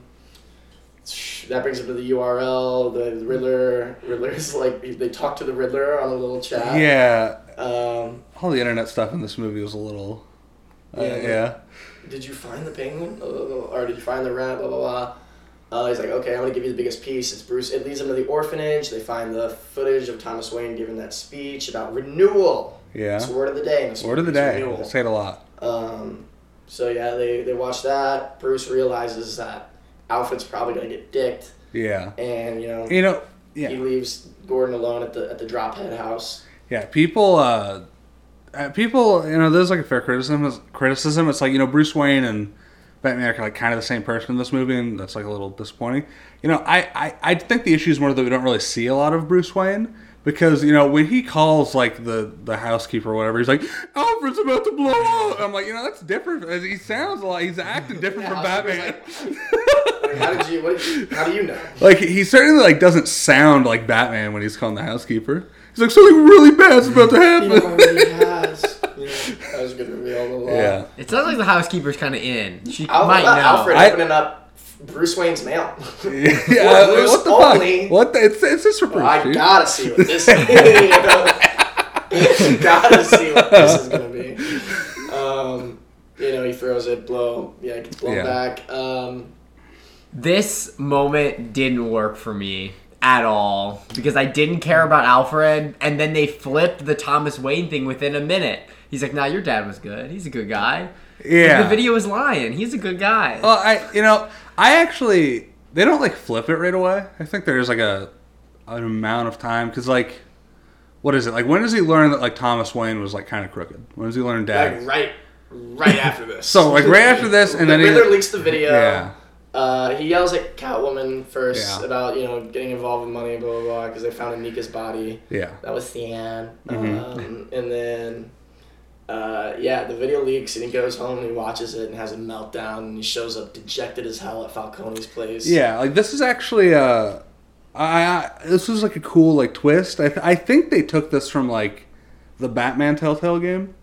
that brings up to the URL. The Riddler, Riddler's like they talk to the Riddler on a little chat. Yeah, Um, all the internet stuff in this movie was a little. Uh, Yeah. yeah. did you find the penguin? Blah, blah, blah. Or did you find the rat? Blah blah blah. Uh, he's like, okay, I'm gonna give you the biggest piece. It's Bruce. It leads them to the orphanage. They find the footage of Thomas Wayne giving that speech about renewal. Yeah. It's word of the day. Word of the day. renewal. I say it a lot. Um, so yeah, they, they watch that. Bruce realizes that Alfred's probably gonna get dicked, Yeah. and you know You know, Yeah. he leaves Gordon alone at the at the Drophead house. Yeah, people, uh, uh, people, you know, there's like a fair criticism. Criticism. It's like you know, Bruce Wayne and Batman are like kind of the same person in this movie, and that's like a little disappointing. You know, I, I, I think the issue is more that we don't really see a lot of Bruce Wayne because you know when he calls like the the housekeeper or whatever, he's like, Alfred's about to blow up. I'm like, you know, that's different. He sounds a lot. He's acting different from Yeah, was Batman. Like, how did you? What did you? How do you know? Like he certainly like doesn't sound like Batman when he's calling the housekeeper. He's like something really bad's about to He happen. already has. You know, that was a good reveal. Blah, blah, blah. Yeah. It sounds like the housekeeper's kind of in. She Al- might know. Alfred I- opening up Bruce Wayne's mail. Yeah, Bruce what the only. fuck? What the? It's, it's just for Bruce. Well, I dude. gotta see what this is. you know? gotta see what this is gonna be. Um, you know, he throws it, blow, yeah, it gets blown Yeah. back. Um, This moment didn't work for me at all because I didn't care about Alfred, and then they flipped the Thomas Wayne thing within a minute. He's like, "Nah, your dad was good. He's a good guy." Yeah. The video was lying. He's a good guy. Well, I you know I actually they don't like flip it right away. I think there's like a an amount of time because like what is it like when does he learn that like Thomas Wayne was like kind of crooked? When does he learn dad? like right, right after this. So, like, right after this, and the then he- Riddler leaks the video. Yeah. Uh, he yells at Catwoman first Yeah. about you know getting involved with money, blah blah blah, because they found Anika's body. Yeah. That was Cyan. Mm-hmm. Um, and then, uh, yeah, the video leaks and he goes home and he watches it and has a meltdown and he shows up dejected as hell at Falcone's place. Yeah, like this is actually uh I, I this was like a cool like twist. I, th- I think they took this from like the Batman Telltale game.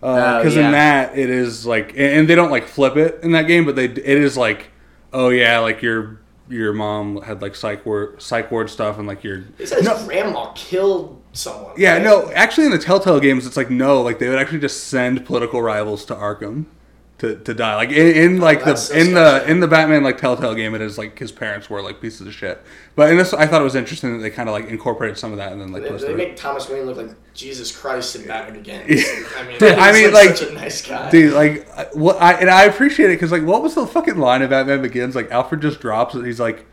Because Oh, yeah. in that it is like, and they don't like flip it in that game, but they it is like, oh yeah, like your your mom had like psych ward psych ward stuff, and like your He says no, grandma killed someone. yeah, right? no, actually in the Telltale games, it's like no, like they would actually just send political rivals to Arkham to, to die. Like in, in like the Oh, so in the in the Batman like Telltale game, it is like his parents were like pieces of shit. But in this, I thought it was interesting that they kind of like incorporated some of that and then like They, they it. make Thomas Wayne look like Jesus Christ in Batman Begins. I mean, I mean, like, like- such a nice guy. Dude, like, what I and I appreciate it because like, what was the fucking line of Batman Begins? Like, Alfred just drops it. He's like,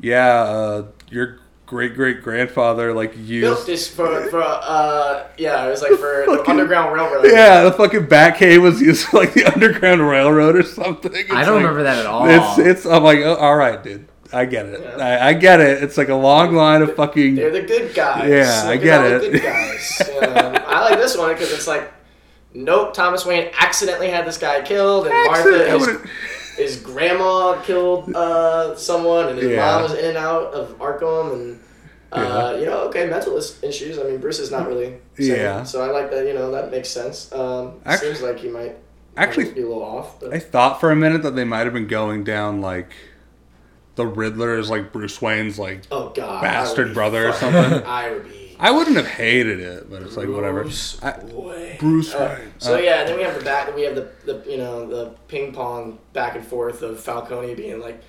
"Yeah, uh, your great great grandfather like Built used." this for, for uh, yeah, it was like for the Fucking- Underground Railroad. Yeah, the fucking Batcave was used for like the Underground Railroad or something. It's I don't like- remember that at all. It's it's. I'm like, oh, all right, dude. I get it. Yeah. I, I get it. It's like a long line of fucking. They're the good guys. Yeah, I Look at get it. Good guys. Um, I like this one because it's like, nope, Thomas Wayne accidentally had this guy killed, and Accident- Martha, would've- his, grandma killed uh, someone, and his Yeah. mom was in and out of Arkham, and uh, you know, okay, mentalist issues. I mean, Bruce is not really. Sane, Yeah. So I like that. You know, that makes sense. Um, seems like he might Actually, be a little off. But I thought for a minute that they might have been going down like the Riddler is like Bruce Wayne's like. oh god, bastard brother or something. I would be. I wouldn't have hated it, but it's like whatever. Bruce I- Wayne. Bruce Uh, Wayne. so Uh, yeah, then we have the back. We have the, the you know the ping pong back and forth of Falcone being like,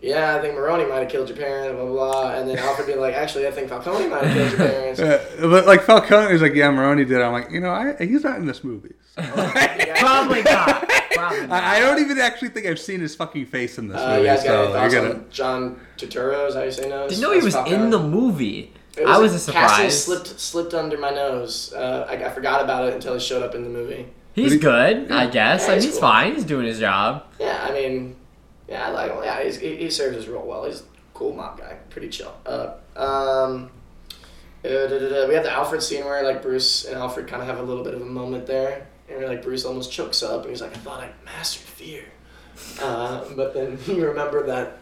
"Yeah, I think Maroni might have killed your parents," blah blah, blah. and then Alfred being like, "Actually, I think Falcone might have killed your parents." Uh, but like Falcone is like, yeah, Maroni did. I'm like, you know, I, he's not in this movie. So. Probably not. Probably not. I, I don't even actually think I've seen his fucking face in this Uh, movie. you guys got so you're gonna. John Turturro? Is how you say no? Didn't know he was in the movie. It I was a casting surprise. slipped slipped under my nose. Uh, I, I forgot about it until he showed up in the movie. He's good, I guess. Yeah, I mean, he's he's cool. fine. He's doing his job. Yeah, I mean, yeah, I like him. Yeah, he's, he, he serves his role well. He's a cool mob guy, pretty chill. Uh, um, uh, da, da, da. we have the Alfred scene where like Bruce and Alfred kind of have a little bit of a moment there, and like Bruce almost chokes up, and he's like, "I thought I mastered fear," uh, but then you remember that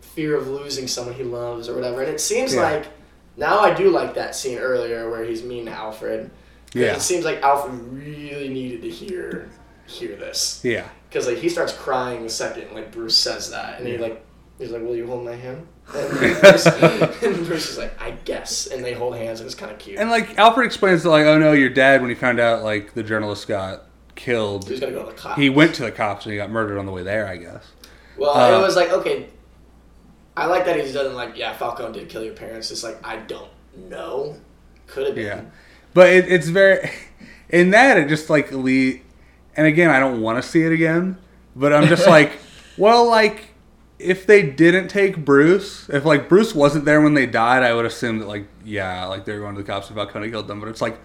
fear of losing someone he loves or whatever, and it seems Yeah. like now I do like that scene earlier where he's mean to Alfred. Yeah. It seems like Alfred really needed to hear hear this Yeah. because like he starts crying the second like Bruce says that, and he like he's like, "Will you hold my hand?" And Bruce, and Bruce is like, "I guess," and they hold hands, and it's kind of cute. And like Alfred explains to like, oh no, your dad when he found out like the journalist got killed, He's gonna go to the cops. he went to the cops and he got murdered on the way there. I guess. well, uh, it was like okay. I like that he doesn't like, yeah, Falcone did kill your parents. It's like I don't know, could have been. Yeah. But it, it's very in that it just like le and again I don't want to see it again, but I'm just like, well, like if they didn't take Bruce, if like Bruce wasn't there when they died, I would assume that like yeah, like they're going to the cops and Falcone killed them. But it's like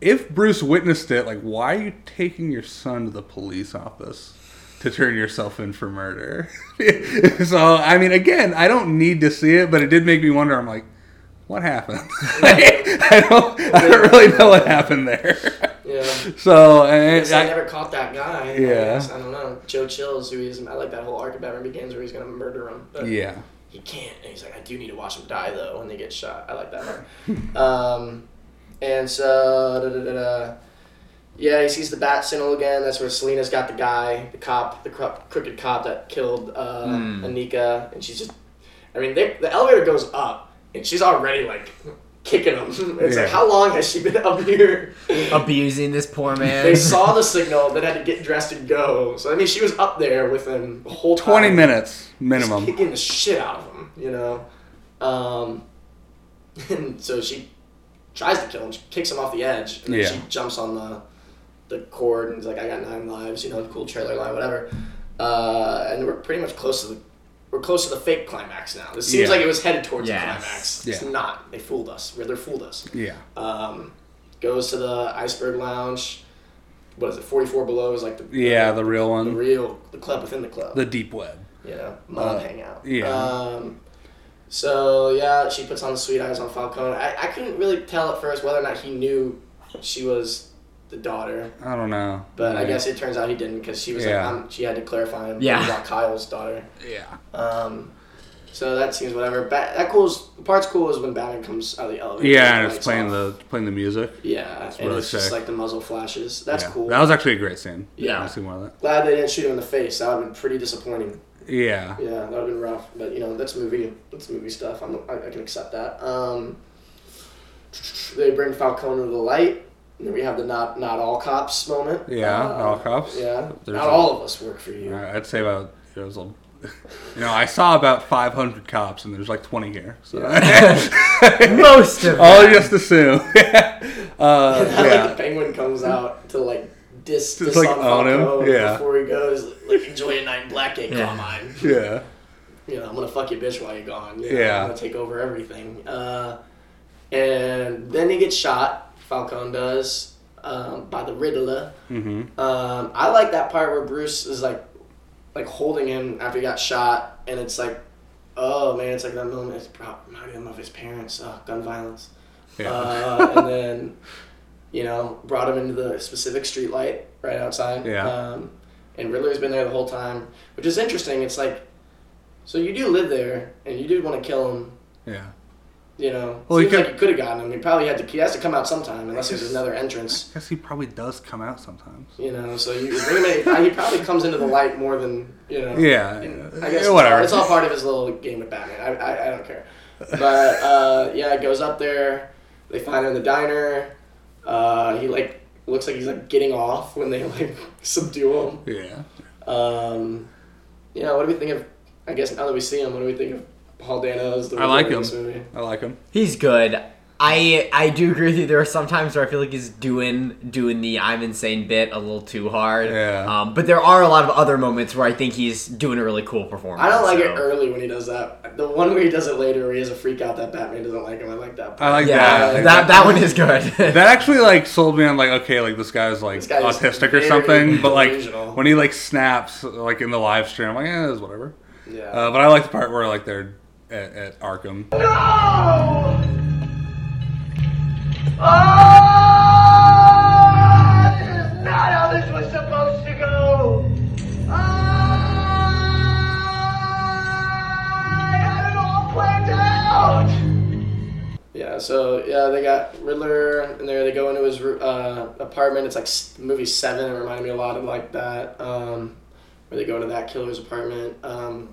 if Bruce witnessed it, like why are you taking your son to the police office? To turn yourself in for murder. so I mean, again, I don't need to see it, but it did make me wonder. I'm like, what happened? I don't. I don't really know what happened there. Yeah. So I I I, never caught that guy. I, Yeah. guess. I don't know. Joe Chills, who is, I like that whole arc of Batman Begins where he's gonna murder him. But yeah, he can't. And he's like, I do need to watch him die though when they get shot. I like that part. um, and so, da, da, da. Yeah, he sees the bat signal again. That's where Selina's got the guy, the cop, the cro- crooked cop that killed uh, Hmm. Anika, and she's just. I mean, they, the elevator goes up, and she's already like kicking him. It's Yeah. like, how long has she been up here? Abusing this poor man. They saw the signal, then had to get dressed and go. So I mean, she was up there with him the whole time. twenty minutes just minimum. kicking the shit out of him, you know. Um, and so she tries to kill him. She kicks him off the edge, and then Yeah. she jumps on the the cord and is like, "I got nine lives," you know, the cool trailer line, whatever. Uh, and we're pretty much close to the we're close to the fake climax now. It seems Yeah. like it was headed towards Yes. the climax. It's Yeah. not. They fooled us. Riddler fooled us. Yeah, Um, goes to the iceberg lounge. What is it? Forty four below is like the yeah, the real one. the real the club within the club the deep web. you know, mom Uh, hangout. yeah. Um, so yeah, she puts on the sweet eyes on Falcone. I, I couldn't really tell at first whether or not he knew she was the daughter, I don't know, but I guess it turns out he didn't because she was Yeah. like, um, she had to clarify him. Yeah. about Kyle's daughter. yeah, Um, so that seems whatever. Ba- that cool's the part's cool is when Batman comes out of the elevator. yeah, and lights it's playing off. the playing the music. yeah, and really it's just like the muzzle flashes. That's Yeah. cool. That was actually a great scene. Yeah. I want to see more of that. Glad they didn't shoot him in the face. That would have been pretty disappointing. Yeah, Yeah, that would have been rough, but you know that's movie. That's movie stuff. I'm, I, I can accept that. Um, they bring Falcone to the light, and then we have the not not all cops moment. Yeah, Uh, not all cops. Yeah, There's not a- all of us work for you. I'd say about it was a, you know I saw about 500 cops and there's like 20 here. So Most of I'll them. just assume. uh, I like the penguin comes out to like diss, Just, diss like, on him, yeah. before he goes. Like enjoy a night in Blackgate, Yeah. Carmine. yeah, you know, I'm gonna fuck your bitch while you're gone. You know, Yeah. I'm gonna take over everything. Uh, and then he gets shot. Falcone does um, by the Riddler. hmm Um, I like that part where Bruce is like, like holding him after he got shot, and it's like, oh man, it's like that moment. It's reminding him of his parents. Oh, gun violence. yeah, Uh, and then, you know, brought him into the specific street light right outside. Yeah. Um, and Riddler's been there the whole time, which is interesting. It's like, so you do live there, and you do want to kill him. yeah. You know, Well, he seems like could- you could have gotten him. He probably had to. He has to come out sometime, unless there's another entrance. I guess he probably does come out sometimes. You know, so you bring him in, he probably comes into the light more than you know. Yeah, I guess whatever. It's all, it's all part of his little game with Batman. I, I, I don't care. But uh, yeah, it goes up there. They find him in the diner. Uh, he like looks like he's like getting off when they like subdue him. Yeah. Um, yeah, what do we think of? I guess now that we see him, what do we think of Paul Dano as the I like him. movie? I like him. He's good. I I do agree with you. There are some times where I feel like he's doing doing the I'm insane bit a little too hard. Yeah. Um, but there are a lot of other moments where I think he's doing a really cool performance. I don't like so- it early when he does that. The one where he does it later, where he has a freak out that Batman doesn't like him. I like that. Part. I like Yeah, that. that that one is good. That actually like sold me on like okay like this guy's like This guy's autistic or something but like when he like snaps like in the live stream I'm like yeah it's whatever yeah. uh, but I like the part where like they're at, at Arkham No! Oh! This is not how this was supposed to go! I had it all planned out! Yeah, so yeah, they got Riddler, in there they go into his uh, apartment. It's like movie Seven. It reminded me a lot of like that, um, where they go into that killer's apartment. Um,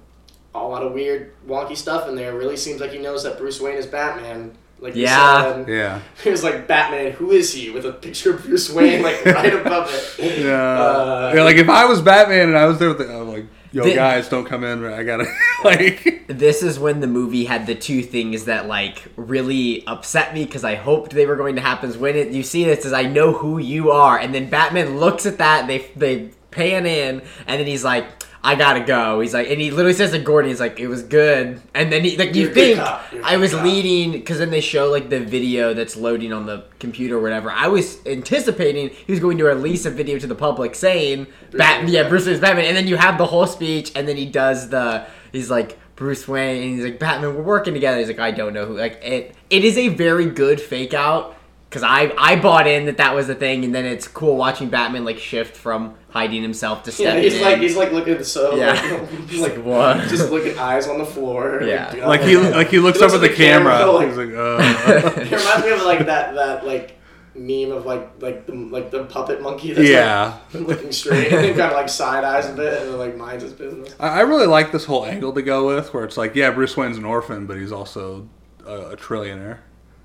a lot of weird, wonky stuff in there. Really seems like he knows that Bruce Wayne is Batman. Like you Yeah. said. yeah he was like Batman. Who is he? With a picture of Bruce Wayne like right above it. yeah Uh, yeah like if I was Batman and I was there with the, I'm like yo The- guys don't come in I gotta like this is when the movie had the two things that like really upset me because I hoped they were going to happen. Is when it, you see this, is I know who you are, and then Batman looks at that, they they pan in, and then he's like. I gotta go. He's like, and he literally says to Gordon, he's like, it was good. And then he, like, you You're a think cop. You're a I was cop. leading, because then they show like the video that's loading on the computer or whatever. I was anticipating he was going to release a video to the public saying, Bat, yeah. Bruce Wayne's Batman. And then you have the whole speech, and then he does the, he's like, Bruce Wayne, and he's like, Batman, we're working together. He's like, I don't know who. Like, it, it is a very good fake out. Cause I I bought in that that was the thing, and then it's cool watching Batman like shift from hiding himself to Yeah, stepping he's in. like he's like looking so Yeah. like, He's like like, what? just looking eyes on the floor. Yeah. like, like he like he looks He up looks at the at the camera, camera, like- he's like uh It reminds me of like that that like meme of like like the like the puppet monkey that's yeah like, looking straight and kind of like side eyes a bit and then like minds his business. I I really like this whole angle to go with, where it's like, yeah, Bruce Wayne's an orphan, but he's also a, a trillionaire.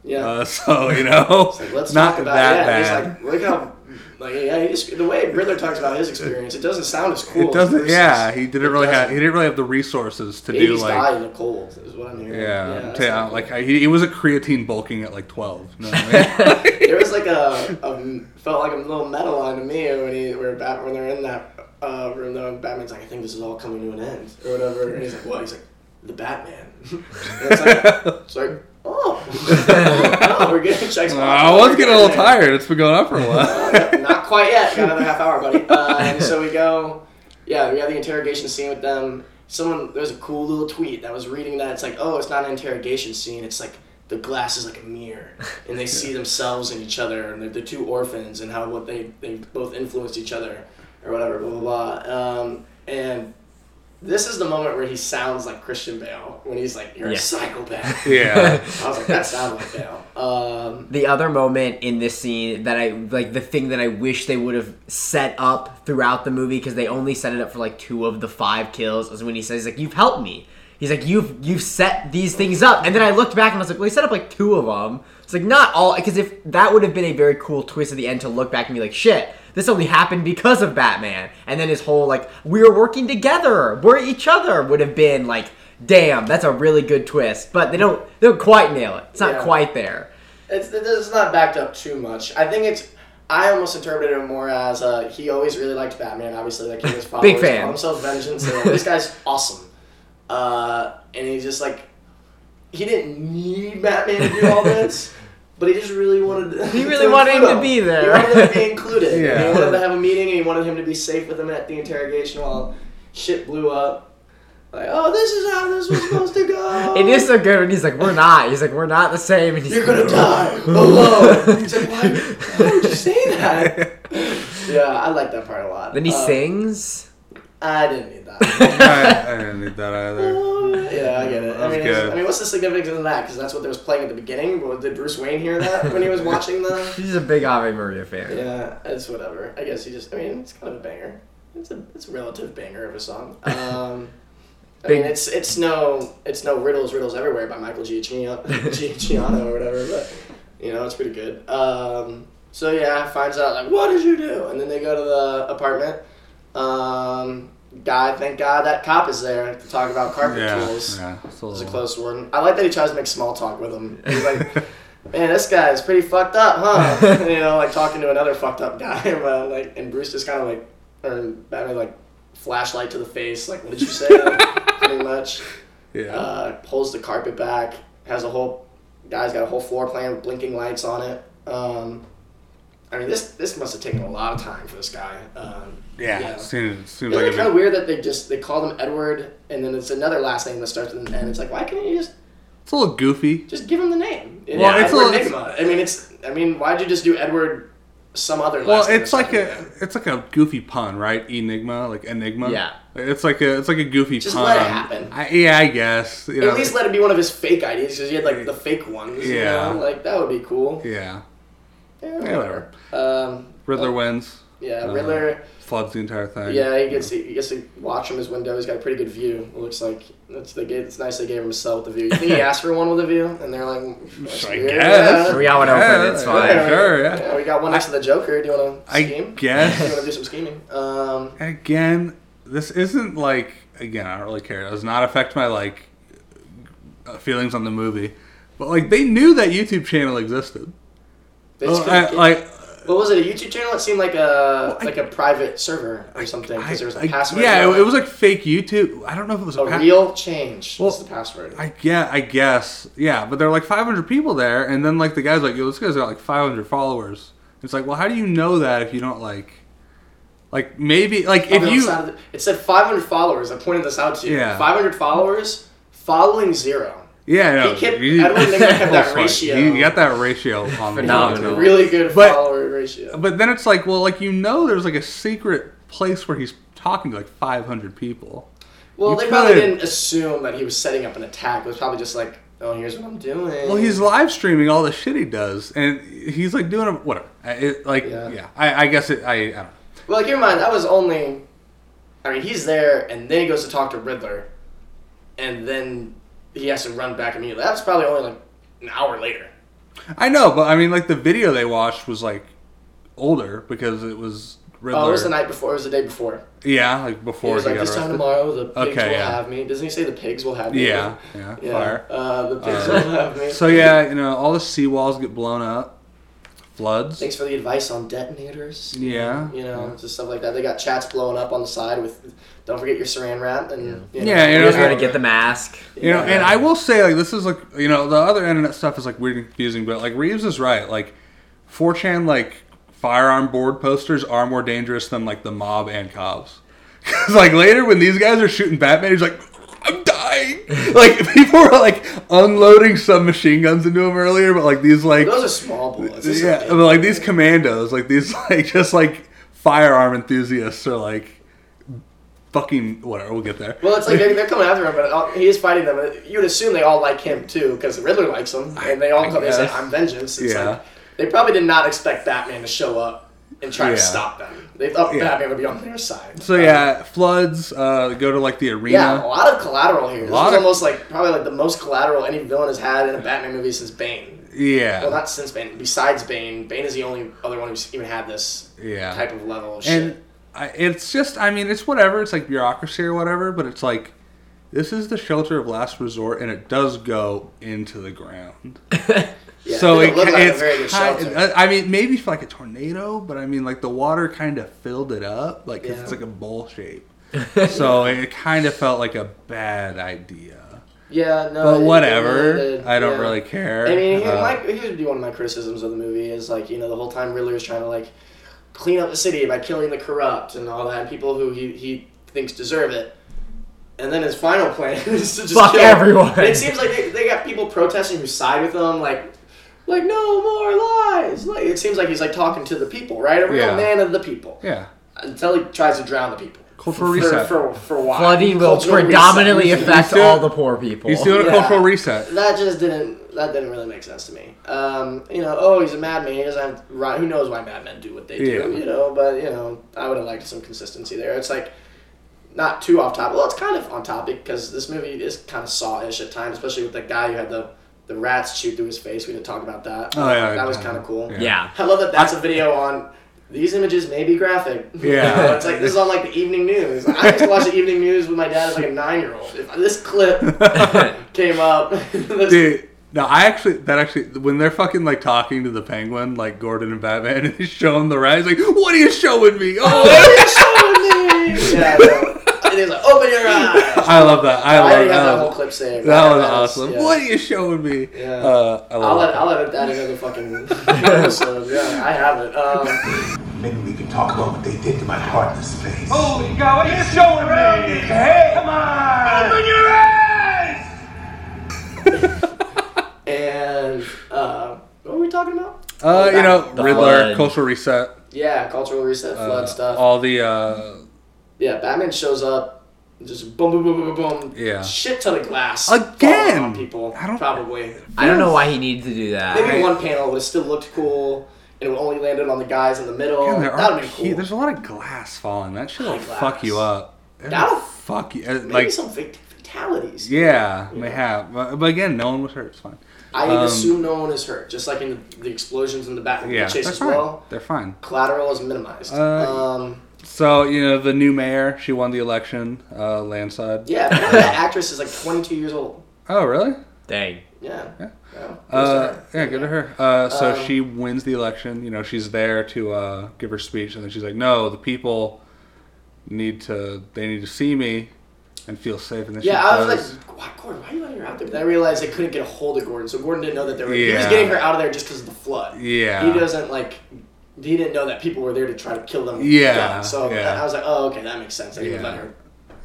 Yeah. Uh, so you know, It's like, let's not about that yeah. bad. He's like, look how like yeah, the way Riddler talks about his experience, it doesn't sound as cool. it doesn't. Yeah, he didn't really have. He didn't really have the resources to do like. die in the cold, is what I'm hearing. Yeah, that's to- not uh, cool. like I, he, he was a creatine bulking at like twelve. You know what I mean? there was like a, a felt like a little metal line to me when he where Bat when they're in that uh, room though and Batman's like I think this is all coming to an end or whatever and he's like what he's like the Batman it's like it's like oh. Oh we're getting checks. Uh, I was getting a little tired. It's been going on for a while. not quite yet. Got another half hour buddy. Uh, and so we go yeah we have the interrogation scene with them. Someone there's a cool little tweet that was reading that. It's like oh it's not an interrogation scene. It's like the glass is like a mirror and they see themselves in each other and they're, they're two orphans and how what they they both influenced each other or whatever blah blah blah. Um, and this is the moment where he sounds like Christian Bale when he's like you're Yeah. a psychopath yeah, I was like that sounded like Bale um, the other moment in this scene that I like the thing that I wish they would have set up throughout the movie because they only set it up for like two of the five kills is when he says like you've helped me. He's like you've you've set these things up, and then I looked back and I was like, well, he set up like two of them. It's like not all because if that would have been a very cool twist at the end to look back and be like, shit, this only happened because of Batman, and then his whole like we were working together, we're each other would have been like, damn, that's a really good twist. But they don't they don't quite nail it. It's not Yeah. quite there. It's it's not backed up too much. I think it's. I almost interpreted it more as uh, he always really liked Batman. Obviously, like he was followers, Big fan. called himself Vengeance. this guy's awesome, uh, and he's just like he didn't need Batman to do all this, but he just really wanted. To, He really wanted him to be there. He wanted him to be included. Yeah. He wanted to have a meeting, and he wanted him to be safe with him at the interrogation while shit blew up. Like, oh, this is how this was supposed to go. It is so good when he's like, "We're not." He's like, "We're not the same." And he's You're gonna die alone. He's like, why, why would you say that? yeah, I like that part a lot. Then he Uh, sings. I didn't need that. I, I didn't need that either. yeah, I get it. I mean. I mean, what's the significance of that? Because that's what they was playing at the beginning. But did Bruce Wayne hear that when he was watching the? He's a big Ave Maria fan. Yeah, it's whatever. I guess he just. I mean, it's kind of a banger. It's a it's a relative banger of a song. Um, I mean, it's it's no it's no riddles riddles everywhere by Michael Giacchino, Giacchino or whatever, but you know it's pretty good. Um, so yeah, finds out like what did you do, and then they go to the apartment. Um, guy, thank God that cop is there to talk about carpet Yeah, tools. yeah. It's a It was a close one. I like that he tries to make small talk with him. He's like, man, this guy is pretty fucked up, huh? you know, like talking to another fucked up guy, but like, and Bruce just kind of like, or Batman like, flashlight to the face, like, what did you say? Like, pretty much. Yeah. Uh, pulls the carpet back, has a whole, guy's got a whole floor plan with blinking lights on it. Um, I mean, this this must have taken a lot of time for this guy. Um, yeah. It seems, seems Isn't like it it- kind of weird that they just they call them Edward and then it's another last name that starts with an N? It's like why can't you just it's a little goofy. just give him the name? Well, yeah, it's a little- Nygma. I mean, it's I mean, why'd you just do Edward some other Well, last name? it's like a man? it's like a goofy pun, right? Enigma, like enigma. Yeah. It's like a it's like a goofy Just pun. let it happen. I, yeah, I guess. You know, At least let it be one of his fake ideas because he had like the fake ones. Yeah. You know? Like that would be cool. yeah. Yeah, Yeah, whatever. Um, Riddler wins. yeah, Uh, Riddler. Floods the entire thing. Yeah, he gets to, he gets to watch from his window. He's got a pretty good view. It looks like it's they gave, it's nice they gave him a cell with a view. You think he asked for one with a view, and they're like, that's I weird. guess. We got one open, Yeah, it's yeah, fine. Sure, yeah. Yeah, we got one next to the Joker. Do you want to I scheme? guess. Do you want to do some scheming? Um, Again, this isn't like again. I don't really care. It does not affect my like uh, feelings on the movie. But like they knew that YouTube channel existed. Oh, I- like what was it? A YouTube channel? It seemed like a I- like a private server or something because there was a I- password. Yeah, it, it was like fake YouTube. I don't know if it was a, a pa- real change. Well, was the password. I yeah, I guess. Yeah, but there were like 500 people there, and then like the guy's like, "Yo, this guy's got like 500 followers." It's like, well, how do you know that if you don't like, like maybe like if you the- it said 500 followers. I pointed this out to you. Yeah. 500 followers, following zero. Yeah, no, He kept- you- Edward Nygma kept that Smart. ratio. You got that ratio on the Phenomenal. line. Really good But- follower ratio. But then it's like, well, like you know, there's like a secret place where he's talking to like 500 people. Well, You they probably could- didn't assume that he was setting up an attack. It was probably just like, oh, here's what I'm doing. Well, he's live streaming all the shit he does, and he's like doing a whatever. I- It, like, Yeah. yeah, I, I guess it. I, I don't know. Well, keep in mind that was only. I mean, he's there, and then he goes to talk to Riddler, and then he has to run back immediately. That was probably only like an hour later. I know, but I mean, like the video they watched was like older because it was Riddler. Oh, it was the night before. It was the day before. Yeah, like He before was he, like, this time tomorrow, the pigs Okay, will yeah. have me. Doesn't he say the pigs will have me? Yeah, yeah, Yeah. fire. Uh, the pigs Uh, will have me. So yeah, you know, all the seawalls get blown up, floods. Thanks for the advice on detonators. Yeah, You know, yeah. just stuff like that. They got chats blowing up on the side with, don't forget your saran wrap and you know, Yeah, you You know, gotta get the mask. You know, and I will say, like, this is like, you know, the other internet stuff is like weird and confusing, but like Reeves is right. Like, 4chan, like, firearm board posters are more dangerous than like the mob and cops. Because like later when these guys are shooting Batman, he's like, I'm dying. like people were like unloading some machine guns into him earlier, but like these like Those are small bullets. Yeah, but like these commandos, like these like just like firearm enthusiasts are like fucking whatever. We'll get there. Well, it's like they're, coming after him, but uh, he is fighting them. You would assume they all like him too, because the Riddler likes him, and they all come. They say. "I'm vengeance." It's Yeah. like they probably did not expect Batman to show up and try Yeah. to stop them. They thought Yeah. Batman would be on their side. So yeah, floods uh, go to like the arena. Yeah, a lot of collateral here. This lot of- almost like probably like the most collateral any villain has had in a Batman movie since Bane. Yeah. Well, not since Bane. Besides Bane, Bane is the only other one who's even had this yeah. type of level of shit. and I, it's just, I mean, it's whatever. It's like bureaucracy or whatever, but it's like this is the shelter of last resort, and it does go into the ground. yeah, so it it, didn't look ca- like a it's very good kind, shelter. I mean, maybe for like a tornado, but I mean, like the water kind of filled it up, like 'cause Yeah. it's like a bowl shape. so it kind of felt like a bad idea. yeah, no. But it- it whatever, did, I don't yeah. really care. I mean, here, Uh, my, here would be one of my criticisms of the movie is like you know the whole time Riddler is trying to like clean up the city by killing the corrupt and all that, and people who he, he thinks deserve it. And then his final plan is to just Fuck kill everyone. And it seems like they, they got people protesting who side with him, like like no more lies. Like it seems like he's like talking to the people, right? A real Yeah. man of the people. yeah, Until he tries to drown the people. cultural For, reset. for, for why? Flooding will Cultural reset. predominantly affect doing- all the poor people. He's doing a Yeah. cultural reset. that just didn't that didn't really make sense to me. Um, you know, oh, he's a madman. He doesn't have right. Who knows why madmen do what they do? You know, but you know, I would have liked some consistency there. It's like not too off topic. Well, it's kind of on topic because this movie is kind of saw-ish at times, especially with the guy who had the the rats shoot through his face. We didn't talk about that. Oh, yeah, that was kind of cool. Yeah. yeah. I love that. That's a video on. These images may be graphic. Yeah. it's like this is on like the evening news. I used to watch the evening news with my dad as like a nine-year-old. If this clip came up, this, Dude, No, I actually that actually when they're fucking like talking to the penguin, like Gordon and Batman, and he's showing the rise, like, what are you showing me? Oh, what are you showing me?" yeah, no. And he's like, open your eyes. I love that. I I love already have that that. whole clip saved. That was awesome. yeah. What are you showing me? Yeah. Uh, I I'll love let that. I'll let that another fucking episode. Yeah, I have it. Um, Maybe we can talk about what they did to my heartless face. Holy God, what are you showing me? Hey, come on! Open your eyes! and uh, what were we talking about? Uh, you know, The Riddler, flood. cultural reset, Yeah, cultural reset, flood uh, stuff. all the uh, yeah, Batman shows up, just boom, boom, boom, boom, boom, boom. Yeah. shit ton of glass Again! falling on people. I don't- probably. I don't know why he needed to do that. Maybe one panel would have still looked cool, and it would only landed on the guys in the middle. Man, there That would are have cool. there's a lot of glass falling. That shit will Lot fuck you up. It'll That'll- fuck you. Maybe Like, some fatalities. yeah, may have, but, but again, no one was hurt. It's fine. I Um, assume no one is hurt, just like in the, the explosions in the Batman Yeah, chase as fine. well. They're fine. Collateral is minimized. Uh, um, So you know, the new mayor, she won the election, uh, landslide. yeah, apparently that actress is like 22 years old. Oh, really? Dang. Yeah. Yeah. Yeah. Uh, yeah, good to her. Uh, so Um, she wins the election. You know, she's there to uh, give her speech, and then she's like, "No, the people need to. They need to see me and feel safe." And then Yeah, she I was does. like, why, Gordon, why are you letting her out there? But then I realized they couldn't get a hold of Gordon, so Gordon didn't know that they were. He was getting her out of there just because of the flood. Yeah. He doesn't like. He didn't know that people were there to try to kill them. Yeah. So yeah. I was like, oh, okay, that makes sense. I didn't Yeah. let her.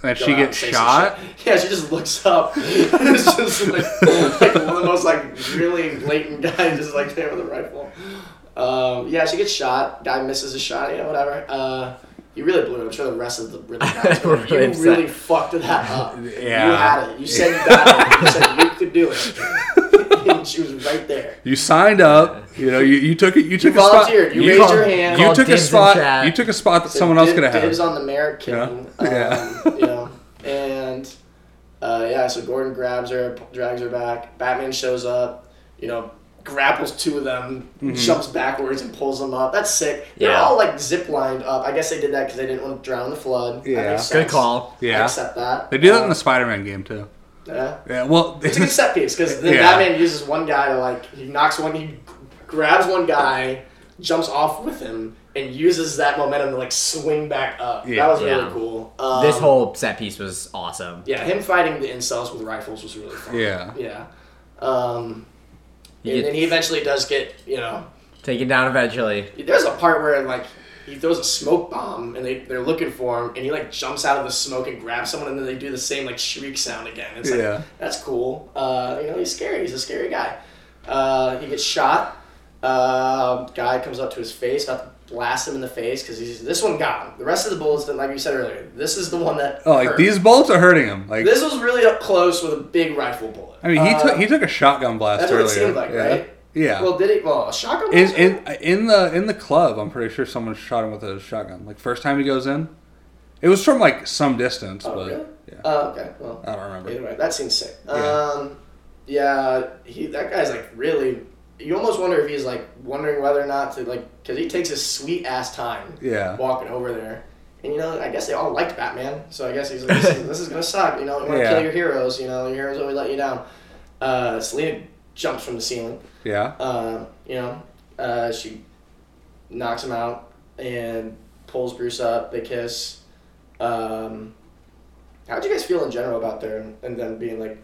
and she gets and say some shot. Yeah, she just looks up. it's just like, like one of the most like really blatant guys, just like there with a rifle. Um, yeah, she gets shot. Guy misses a shot. Yeah, whatever. Uh, you really blew it. I'm sure the rest of the really guys were. You really fucked that up. Yeah. You had it. You said you got it. You said you could do it. and she was right there. You signed up. You know, you, you took it. You took a spot. volunteered. You raised your hand. You took a spot. You took a spot that So someone else dib- could have. Dibs on the mayor killing. Yeah. Um, you know, and uh, yeah, so Gordon grabs her, drags her back. Batman shows up. You know, grapples two of them, Mm-hmm. jumps backwards and pulls them up. That's sick. They're all like zip lined up. I guess they did that because they didn't want to drown the flood. Yeah. Good sense. call. I Yeah. accept that. They do that Uh, in the Spider-Man game too. Yeah. Yeah. Well, It's a good set piece because then Yeah. Batman uses one guy to like he knocks one, he grabs one guy, jumps off with him, and uses that momentum to like swing back up. Yeah. That was Yeah. really cool. Um, This whole set piece was awesome. yeah, him fighting the incels with rifles was really fun. Yeah. yeah. Um, You and then he eventually does get you know. taken down eventually. There's a part where like he throws a smoke bomb and they they're looking for him and he like jumps out of the smoke and grabs someone and then they do the same like shriek sound again. It's like Yeah. that's cool. Uh, you know he's scary. He's a scary guy. Uh, he gets shot. Uh, guy comes up to his face, about to blast him in the face because he's this one got him. The rest of the bullets, that, like you said earlier, this is the one that. oh, like hurt. these bullets are hurting him. Like This was really up close with a big rifle bullet. I mean, he Uh, took he took a shotgun blast That's what earlier. it seemed like, yeah. right? Yeah. Well, did he? Well, a shotgun. in, in in the in the club, I'm pretty sure someone shot him with a shotgun. Like first time he goes in, it was from like some distance, Oh, but really? yeah, Oh, okay. Well, I don't remember. Anyway, that seems sick. Yeah. Um, yeah, he that guy's like really. You almost wonder if he's like wondering whether or not to like because he takes his sweet ass time Yeah. walking over there, and you know I guess they all liked Batman, so I guess he's like this is, this is gonna suck. You know, you want to Yeah. kill your heroes. You know, your heroes always let you down. Uh, Selina jumps from the ceiling. Yeah. Uh, you know, uh, she knocks him out and pulls Bruce up. They kiss. Um, how'd you guys feel in general about their and them being like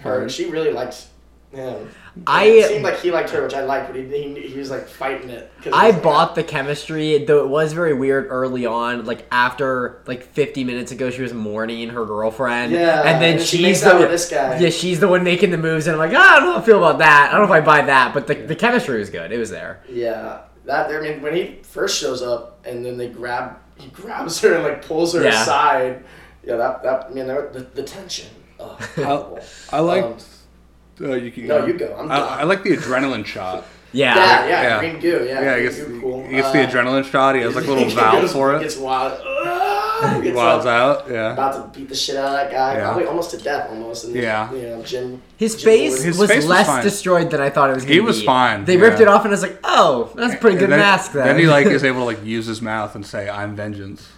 her? Her. She really liked him. I- it seemed like he liked her, which I liked, but he he, he was like fighting it. 'cause I he was like, bought the chemistry, though it was very weird early on. Like after like 50 minutes ago, she was mourning her girlfriend. Yeah, and then and she's makes the out with this guy. Yeah, she's the one making the moves, and I'm like, "Ah, I don't know how I feel about that. I don't know if I buy that, but the, the chemistry was good. It was there. Yeah, that I mean when he first shows up and then they grab he grabs her and like pulls her Yeah. aside. Yeah, that that I mean the, the tension. Oh, palpable. I like. Um, uh, you can, No, you go. I'm I. I like the adrenaline shot. Yeah. Yeah, yeah, Yeah. green goo. Yeah, Yeah, he green gets, cool. he gets the Uh, adrenaline shot. He has like a little valve goes- for it. Gets wild. Gets Wilds up, out. Yeah. About to beat the shit out of that guy, Yeah. probably almost to death, almost. And, Yeah. You know, Jim. His Jim face His was face was less fine. destroyed than I thought it was going He to be. was fine, They ripped it off, and I was like, "Oh, that's a pretty good then, mask." Then, Then he like is able to like use his mouth and say, "I'm vengeance."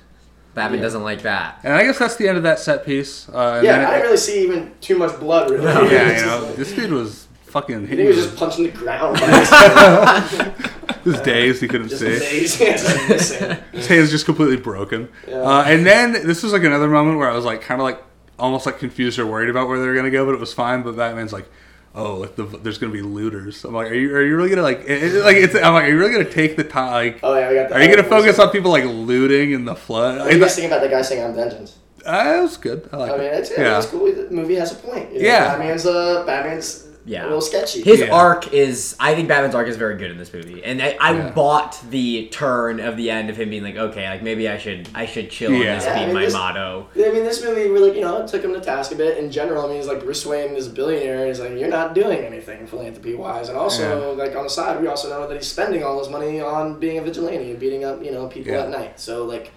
Batman Yeah. doesn't like that. And I guess that's the end of that set piece. Uh, Yeah, then I didn't really see even too much blood. Really. No. yeah, you know, like- this dude was fucking I he was just punching the ground. by his- his days he couldn't just see. amazing. His hand's just completely broken. Yeah. Uh, and then this was like another moment where I was like kind of like almost like confused or worried about where they were gonna go, but it was fine. But Batman's like, oh, like the, there's gonna be looters. I'm like, are you are you really gonna like it, like it's I'm like, are you really gonna take the time? Like, Oh yeah, we got. The are you gonna focus on people like looting in the flood? What do you guys think about the guy saying "I'm vengeance"? uh, it was good. I like I mean, it. it's, yeah. it's cool. The movie has a point. You know, Yeah. Batman's uh, Batman's Yeah. a little sketchy. His Yeah. arc is, I think Batman's arc is very good in this movie, and I, I Yeah. bought the turn of the end of him being like, okay, like maybe I should, I should chill Yeah. on this Yeah, I mean, my this- motto. I mean, this movie really, you know, took him to task a bit. In general, I mean, he's like Bruce Wayne is a billionaire. And he's like, you're not doing anything philanthropy wise, and also like on the side, we also know that he's spending all his money on being a vigilante and beating up, you know, people Yeah. at night. So like,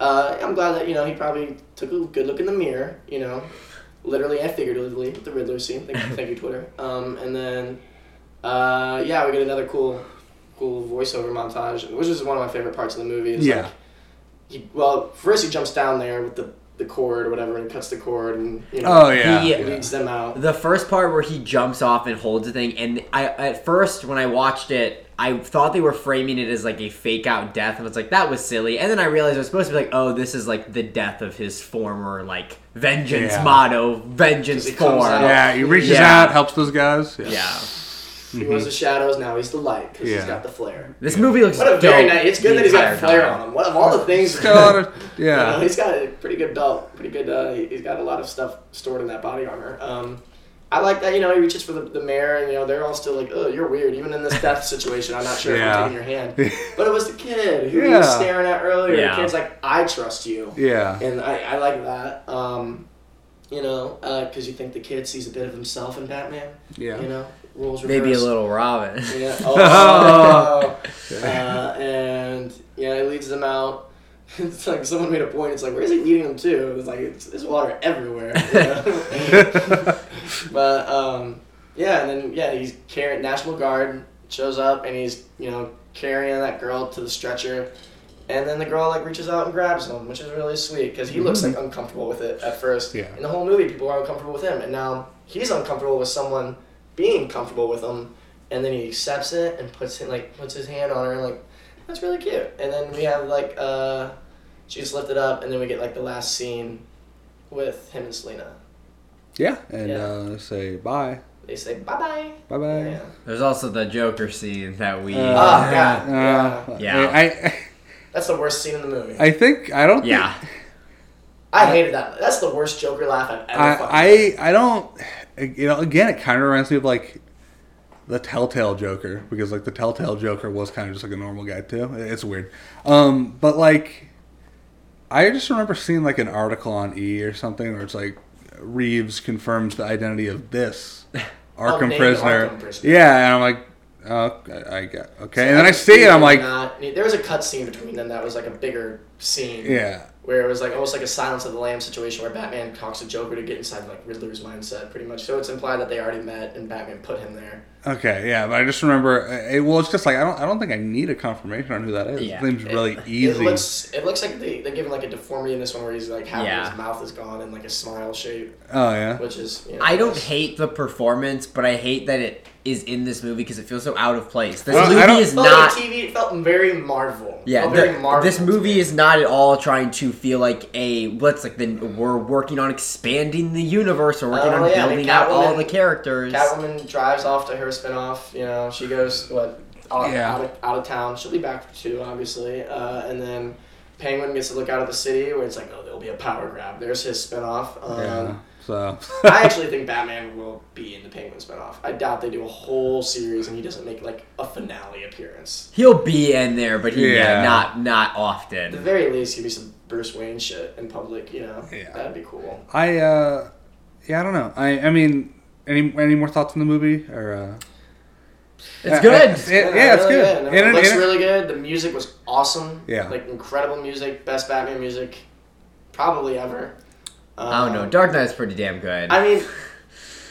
uh, I'm glad that you know he probably took a good look in the mirror, you know, literally and figuratively with the Riddler scene. Thank, thank you, Twitter. Um, and then, uh, yeah, we get another cool, cool voiceover montage, which is one of my favorite parts of the movie. Is Yeah. Like, he well first he jumps down there with the the cord or whatever and cuts the cord and you know Oh yeah. He- yeah. leads them out. The first part where he jumps off and holds the thing, and I at first when I watched it, I thought they were framing it as like a fake out death, and I was like, that was silly. And then I realized it was supposed to be like, oh, this is like the death of his former like vengeance Yeah. motto, vengeance He for. Yeah, he reaches Yeah. out, helps those guys. Yeah. Yeah, He was the shadows, now he's the light because he's got the flare. this movie looks What a very nice. It's good the that he's got entire flare on him. What of all the things? He's got a lot of- You know, yeah. he's got a pretty good belt, pretty good. Uh, he- he's got a lot of stuff stored in that body armor. Um, I like that. You know, he reaches for the, the mayor, and you know they're all still like, "Oh, you're weird." Even in this death situation, I'm not sure if Yeah. I'm taking your hand. But it was the kid who he Yeah. was staring at earlier. Yeah. The kid's like, "I trust you," Yeah. and I, I like that. Um, you know, because you think the kid sees a bit of himself in Batman. Yeah. You know, rules Maybe a little Robin. Yeah. Oh. uh, and yeah, it leads them out. It's like someone made a point. It's like, where's he leading them to? It's like it's, there's water everywhere. you know? but um, yeah, and then yeah, he's carrying National Guard shows up and he's you know carrying that girl to the stretcher. And then the girl like reaches out and grabs him, which is really sweet because he looks like uncomfortable with it at first. Yeah. In the whole movie, people are uncomfortable with him, and now he's uncomfortable with someone being comfortable with him, and then he accepts it and puts it like puts his hand on her, and like that's really cute. And then we have like uh, she's lifted up, and then we get like the last scene with him and Selina. Yeah. And Yeah. Uh, say bye. They say bye bye. Bye bye. Yeah. There's also the Joker scene that we. Uh, Oh god. Uh, yeah. Yeah. I, I That's the worst scene in the movie. I think I don't. yeah. Think, I hated that. That's the worst Joker laugh I've ever. fucking I, I I don't. You know, again, it kind of reminds me of like the Telltale Joker because like the Telltale Joker was kind of just like a normal guy too. It's weird. Um, but like, I just remember seeing like an article on E or something where it's like Reeves confirms the identity of this Arkham prisoner. Arkham prisoner. Yeah, and I'm like, oh, I, I get okay. And then I see it, I'm like, Not, there was a cut scene between them that was like a bigger scene. yeah. Where it was like almost like a Silence of the Lamb situation where Batman talks to Joker to get inside like Riddler's mindset, pretty much. So it's implied that they already met and Batman put him there. Okay, yeah, but I just remember. uh, It, well, it's just like I don't. I don't think I need a confirmation on who that is. Yeah. It seems really easy. It looks, it looks like they, they give him like a deformity in this one where he's like half Yeah. his mouth is gone and like a smile shape, oh yeah. which is. You know, I don't nice. hate the performance, but I hate that it is in this movie because it feels so out of place. This Well, movie don't- is not. like TV. It felt very Marvel. Yeah, felt very the- Marvel this movie is not at all trying to feel like a let's like the we're working on expanding the universe or working Oh, on yeah, building out all the characters. Catwoman drives off to her spinoff. You know, she goes what out, Yeah. out, of, out of town. She'll be back for two, obviously. Uh, and then Penguin gets to look out at the city, where it's like, oh, there'll be a power grab. There's his spinoff. Um, Yeah. So. I actually think Batman will be in the Penguin spinoff. I doubt they do a whole series and he doesn't make like a finale appearance. He'll be in there, but he, yeah. Yeah. not not often. At the very least, give me some Bruce Wayne shit in public. You know, Yeah. that'd be cool. I uh, yeah, I don't know. I I mean, any any more thoughts on the movie or? Uh, It's uh, good. uh, it- yeah, it's really good. No, it it- looks really good. The music was awesome. Yeah. Like incredible music, best Batman music, probably ever. I don't know. Um, Dark Knight's pretty damn good. I mean,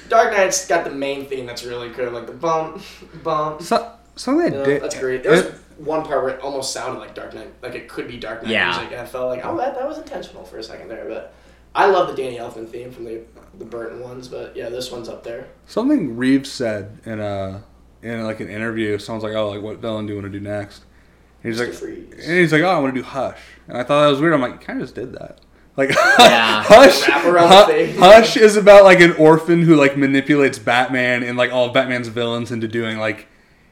Dark Knight's got the main theme that's really good, like the bump, bump. So, something You know, did. that's great. There was one part where it almost sounded like Dark Knight, like it could be Dark Knight Yeah. music, and I felt like, oh, that, that was intentional for a second there. But I love the Danny Elfman theme from the the Burton ones, but yeah, this one's up there. Something Reeves said in a in like an interview. Someone's like, "Oh, like what villain do you want to do next?" And he's Mr. like, Freeze. and he's like, "Oh, I want to do Hush." And I thought that was weird. I'm like, you kind of just did that. Like, Yeah. Hush, Wrap around Hu- the thing. Hush is about like an orphan who like manipulates Batman and like all of Batman's villains into doing like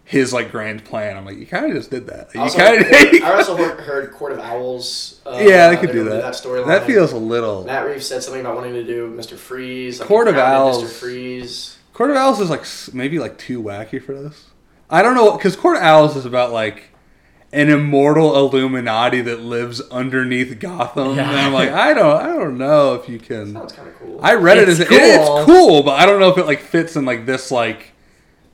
his like grand plan. I'm like, you kind of just did that. I You also, kind heard, I also heard, heard Court of Owls. Uh, Yeah, they could do that. That storyline. That feels a little. Matt Reeves said something about wanting to do Mr. Freeze. Like Court of Owls. Mr. Freeze. Court of Owls is like maybe like too wacky for this. I don't know because Court of Owls is about like an immortal Illuminati that lives underneath Gotham, Yeah. and I'm like, I don't, I don't know if you can. Sounds kind of cool. I read it as cool. It, it's cool, but I don't know if it like fits in like this like.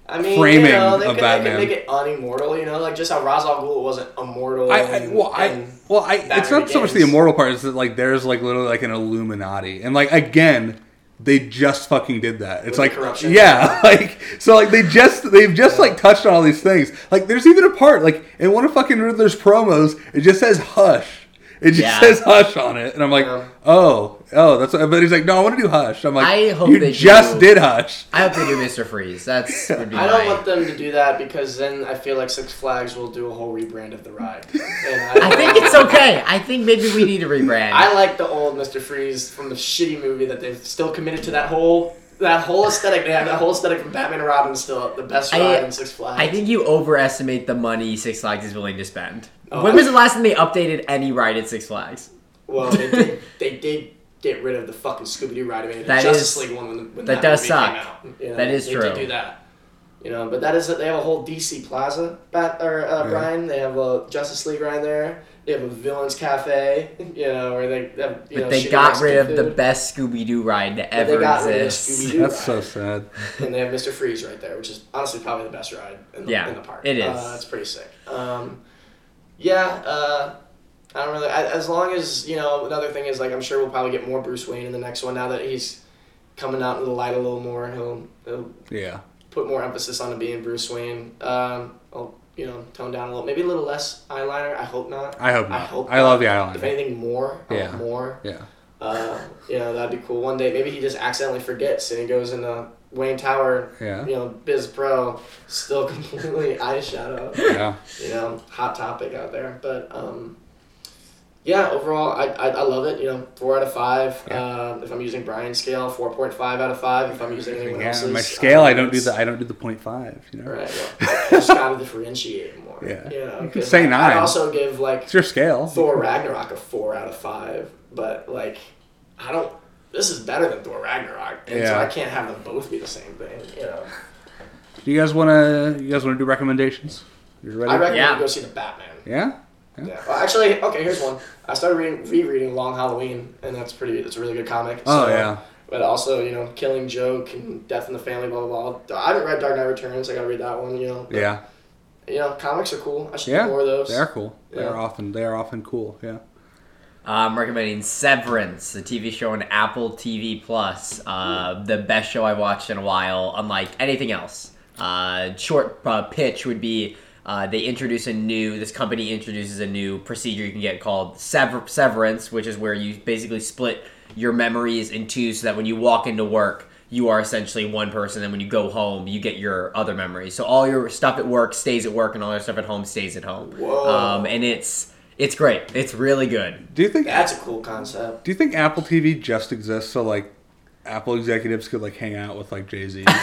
I mean, framing you know, they of could, Batman. They could make it unimmortal, you know, like just how Ra's al Ghul wasn't immortal. I, I well, I well, I. It's not so much the immortal part; it's that like there's like literally like an Illuminati, and like again, they just fucking did that. It's the like corruption. yeah, like so like they just they've just like touched on all these things. Like there's even a part like in one of fucking Riddler's promos, it just says hush. It just Yeah. says hush on it, and I'm like, Yeah. oh, oh, that's. What, but he's like, no, I want to do hush. I'm like, I hope you they just do. did hush. I hope they do Mr. Freeze. That's would be I don't my- want them to do that because then I feel like Six Flags will do a whole rebrand of the ride. And I think it's okay. I think maybe we need to rebrand. I like the old Mr. Freeze from the shitty movie that they've still committed to that whole that whole aesthetic. They have that whole aesthetic from Batman and Robin is still the best I- ride in Six Flags. I think you overestimate the money Six Flags is willing to spend. Oh, when I- was the last time they updated any ride at Six Flags? Well, they did, they did get rid of the fucking Scooby Doo ride. I mean, the That Justice is- League one when, when that that, does movie suck. Came out. You know, That is they true. Did do that. You know, but that is they have a whole DC Plaza, Bat or uh, Yeah. Brian. They have a Justice League right there. They have a Villains Cafe. You know, where they have you But know. they got rid Mexican of the best Scooby Doo ride to But ever they got rid of exist. Scooby-Doo. That's so sad. and they have Mr. Freeze right there, which is honestly probably the best ride in the, Yeah, in the park. it is. Uh, it's pretty sick. Um, yeah, uh, I don't really. I, as long as you know, another thing is like I'm sure we'll probably get more Bruce Wayne in the next one now that he's coming out into the light a little more. He'll, he'll Yeah. put more emphasis on him being Bruce Wayne. Um, I'll you know tone down a little, maybe a little less eyeliner. I hope not. I hope not. I hope I love the eyeliner. If anything, more. I Yeah. more. Yeah. Uh, you know, that'd be cool. One day, maybe he just accidentally forgets and he goes into Wayne Tower, Yeah. you know, Biz Pro, still completely eyeshadow. Yeah. You know, hot topic out there. But um, yeah, overall, I, I, I love it. You know, four out of five. Um, if I'm using Brian's scale, four point five out of five. If I'm using anyone Yeah, else's, my scale, I um, don't do the I don't do the point five. You know, Right. Well, I just gotta differentiate more. Yeah. You know, You could 'cause say nine. I'd also give like it's your scale. Thor Ragnarok a four out of five, but like I don't. This is better than Thor Ragnarok, and so I can't have them both be the same thing. You know, Do you guys want to? You guys want to do recommendations? You ready? I recommend Yeah. you go see the Batman. yeah. Yeah. Well, actually, okay. Here's one. I started reading, rereading Long Halloween, and that's pretty. It's a really good comic. Oh yeah. But also, you know, Killing Joke and Death in the Family, blah blah blah. I haven't read Dark Knight Returns. I gotta read that one. You know. But, Yeah. You know, comics are cool. I should Yeah. do more of those. They are cool. They are often they are often cool. Yeah. I'm recommending Severance, the TV show on Apple TV Plus. Uh, the best show I've watched in a while, unlike anything else. Uh, short uh, pitch would be uh, they introduce a new. This company introduces a new procedure you can get called sever- severance, which is where you basically split your memories in two, so that when you walk into work, you are essentially one person. And when you go home, you get your other memories. So all your stuff at work stays at work, and all your stuff at home stays at home. Whoa. Um, and it's it's great. It's really good. Do you think? That's a cool concept. Do you think Apple TV just exists so like Apple executives could like hang out with like Jay Z?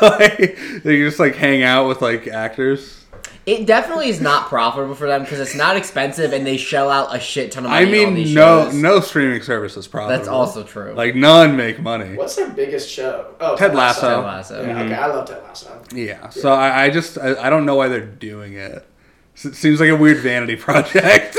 like, they just like hang out with like actors. It definitely is not profitable for them because it's not expensive and they shell out a shit ton of money. I on these mean, no, shows. no streaming service is profitable. That's also true. Like none make money. What's their biggest show? Oh, Ted Lasso. Ted Lasso. Yeah, okay, I love Ted Lasso. Yeah. So I, I just I, I don't know why they're doing it. It seems like a weird vanity project.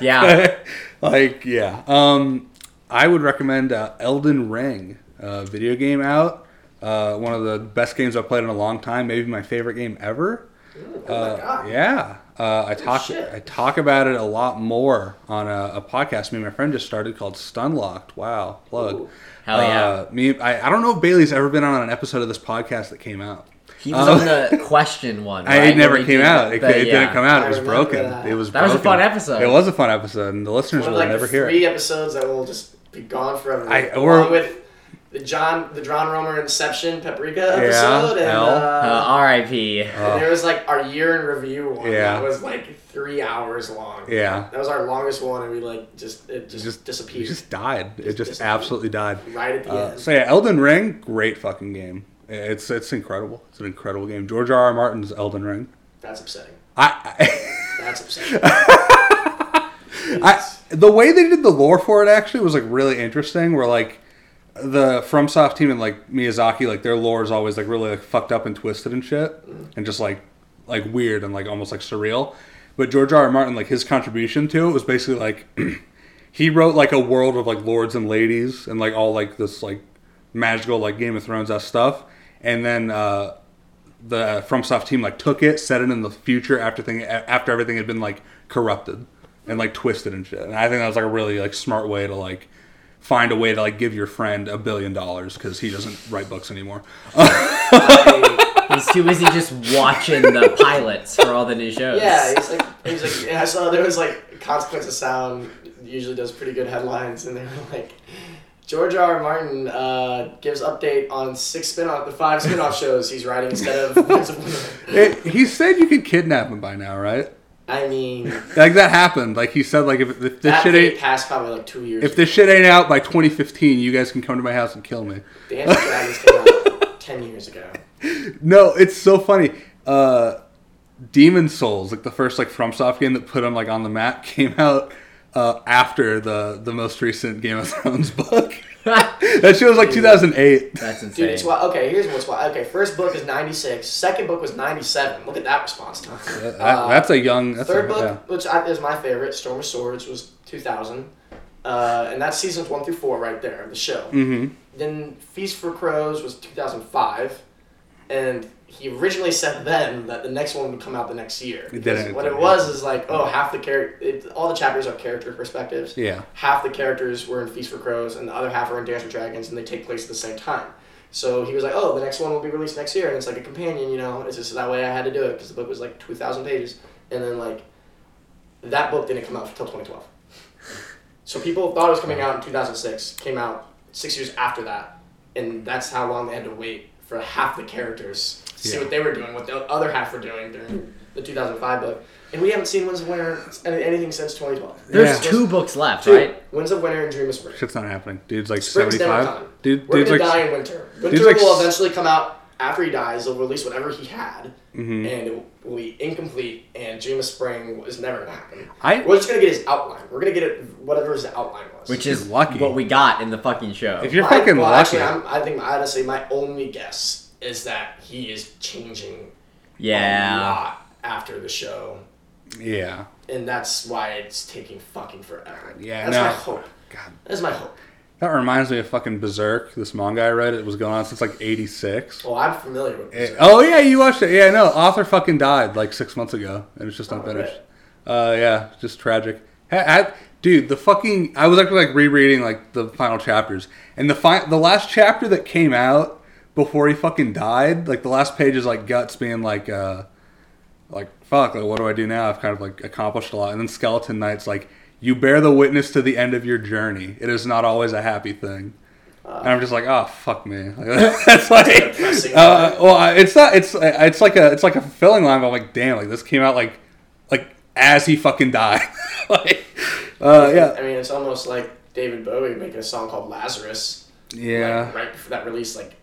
Yeah, like yeah. Um, I would recommend uh, Elden Ring, uh, video game out. Uh, one of the best games I've played in a long time. Maybe my favorite game ever. Oh my Uh, god. yeah. Uh, I talk shit. I talk about it a lot more on a, a podcast me and my friend just started called Stunlocked. Wow, plug. Ooh. Hell yeah. Uh, me, I, I don't know if Bailey's ever been on an episode of this podcast that came out. He was Um, on the question one. I, right? it never came did out. It, it yeah. didn't come out. It was broken. that. It was. That was a fun episode. It was a fun episode, and the listeners One of will like never the hear three it. episodes that will just be gone forever. I- along we're- with the John, the John Romer Inception Paprika Yeah, episode, and L. Uh, uh, R.I.P. and there was like our year in review one Yeah. that was like three hours long. Yeah. that was our longest one, and we like just it just, Just disappeared It just died. It just absolutely died. right at the Uh, end. so yeah, Elden Ring, great fucking game. It's it's incredible. It's an incredible game. George R. R. Martin's Elden Ring. That's upsetting. I, That's upsetting. I the way they did the lore for it actually was like really interesting. Where like the FromSoft team and like Miyazaki, like their lore is always like really like fucked up and twisted and shit, mm-hmm. and just like like weird and like almost like surreal. But George R. R. Martin, like his contribution to it was basically like he wrote like a world of like lords and ladies and like all like this like magical like Game of Thrones stuff, and then uh, the FromSoft team like took it, set it in the future after thing after everything had been like corrupted and like twisted and shit. And I think that was like a really like smart way to like find a way to like give your friend a billion dollars because he doesn't write books anymore. I- He's too busy just watching the pilots for all the new shows. yeah, he's like, he's like, yeah, I saw there was like Consequence of Sound usually does pretty good headlines, and they were like. George R. R. Martin uh, gives update on six spin-off, the five spin-off shows he's writing instead of Winds of Winter. It, he said you could kidnap him by now, right? I mean, Like that happened. Like he said, like if, if this that shit ain't passed probably like two years. if this shit ain't out by 2015, you guys can come to my house and kill me. Dance Dragons came out ten years ago. No, it's so funny. Uh, Demon Souls, like the first like FromSoft game that put him like on the map, came out uh, after the the most recent Game of Thrones book. that shit was like 2008. That's insane. Dude, it's wild. Okay, here's what's wild. Okay, first book is 96. Second book was 97. Look at that response time. That- Uh, that's a young. That's Third a, book, yeah. which I, is my favorite, Storm of Swords, was 2000. Uh, and that's seasons one through four right there, of the show. Mm-hmm. Then Feast for Crows was 2005. And he originally said then that the next one would come out the next year. It didn't. what it was is like, oh, half the character, all the chapters are character perspectives. Yeah. half the characters were in Feast for Crows and the other half are in Dance with Dragons and they take place at the same time. So he was like, oh, the next one will be released next year and it's like a companion, you know. It's just that way I had to do it because the book was like 2,000 pages. And then like that book didn't come out until 2012. So people thought it was coming out in 2006, came out six years after that, and that's how long they had to wait for half the characters see Yeah. what they were doing, what the other half were doing during the 2005 book. And we haven't seen Winds of Winter any- anything since 2012. There's Yeah. two books left, Two. right? Winds of Winter and Dream of Spring. Shit's not happening. Dude's like Spring's 75. coming. Dude, We're dude's gonna like. die in winter. Winter dude's like will eventually come out after he dies. They'll release whatever he had, Mhm. and it will be incomplete. And Dream of Spring is never gonna happen. I- We're just gonna get his outline. We're gonna get it whatever his outline was. Which is lucky. what we got in the fucking show. If you're My- fucking well, lucky. Actually, I'm, I think honestly, my only guess is that he is changing a yeah. lot after the show, yeah. and that's why it's taking fucking forever. Yeah, that's no. my hope. God. That's my hope. That reminds me of fucking Berserk. This manga I read. It was going on since like '86. Oh, I'm familiar with this. oh yeah, you watched it. Yeah, no. Author fucking died like six months ago, and it's just Oh, unfinished. Uh, yeah, just tragic. Ha- ha- dude, the fucking. I was actually like rereading like the final chapters, and the fi- the last chapter that came out before he fucking died, like the last page is like Guts being like, uh, like fuck, like what do I do now? I've kind of like accomplished a lot, and then Skeleton Knight's like, you bear the witness to the end of your journey. It is not always a happy thing. and I'm just like, oh fuck me. Like, that's like, uh, well, it's not. It's it's like a it's like a fulfilling line. But I'm like, damn, like this came out like like as he fucking died. like, uh, yeah, I mean, it's almost like David Bowie making a song called Lazarus. yeah. Like, right before that release, like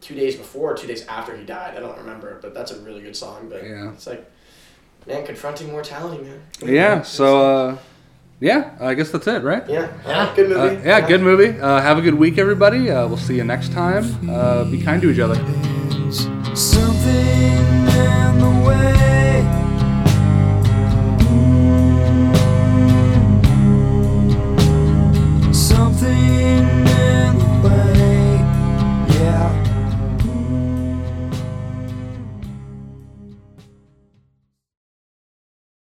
two days before, or two days after he died. I don't remember, but that's a really good song. But Yeah. it's like, man, confronting mortality, man. Yeah. So, uh, yeah, I guess that's it, right? Yeah. Yeah. Good Uh, movie. yeah, good movie. Uh, have a good week, everybody. Uh, we'll see you next time. Uh, be kind to each other.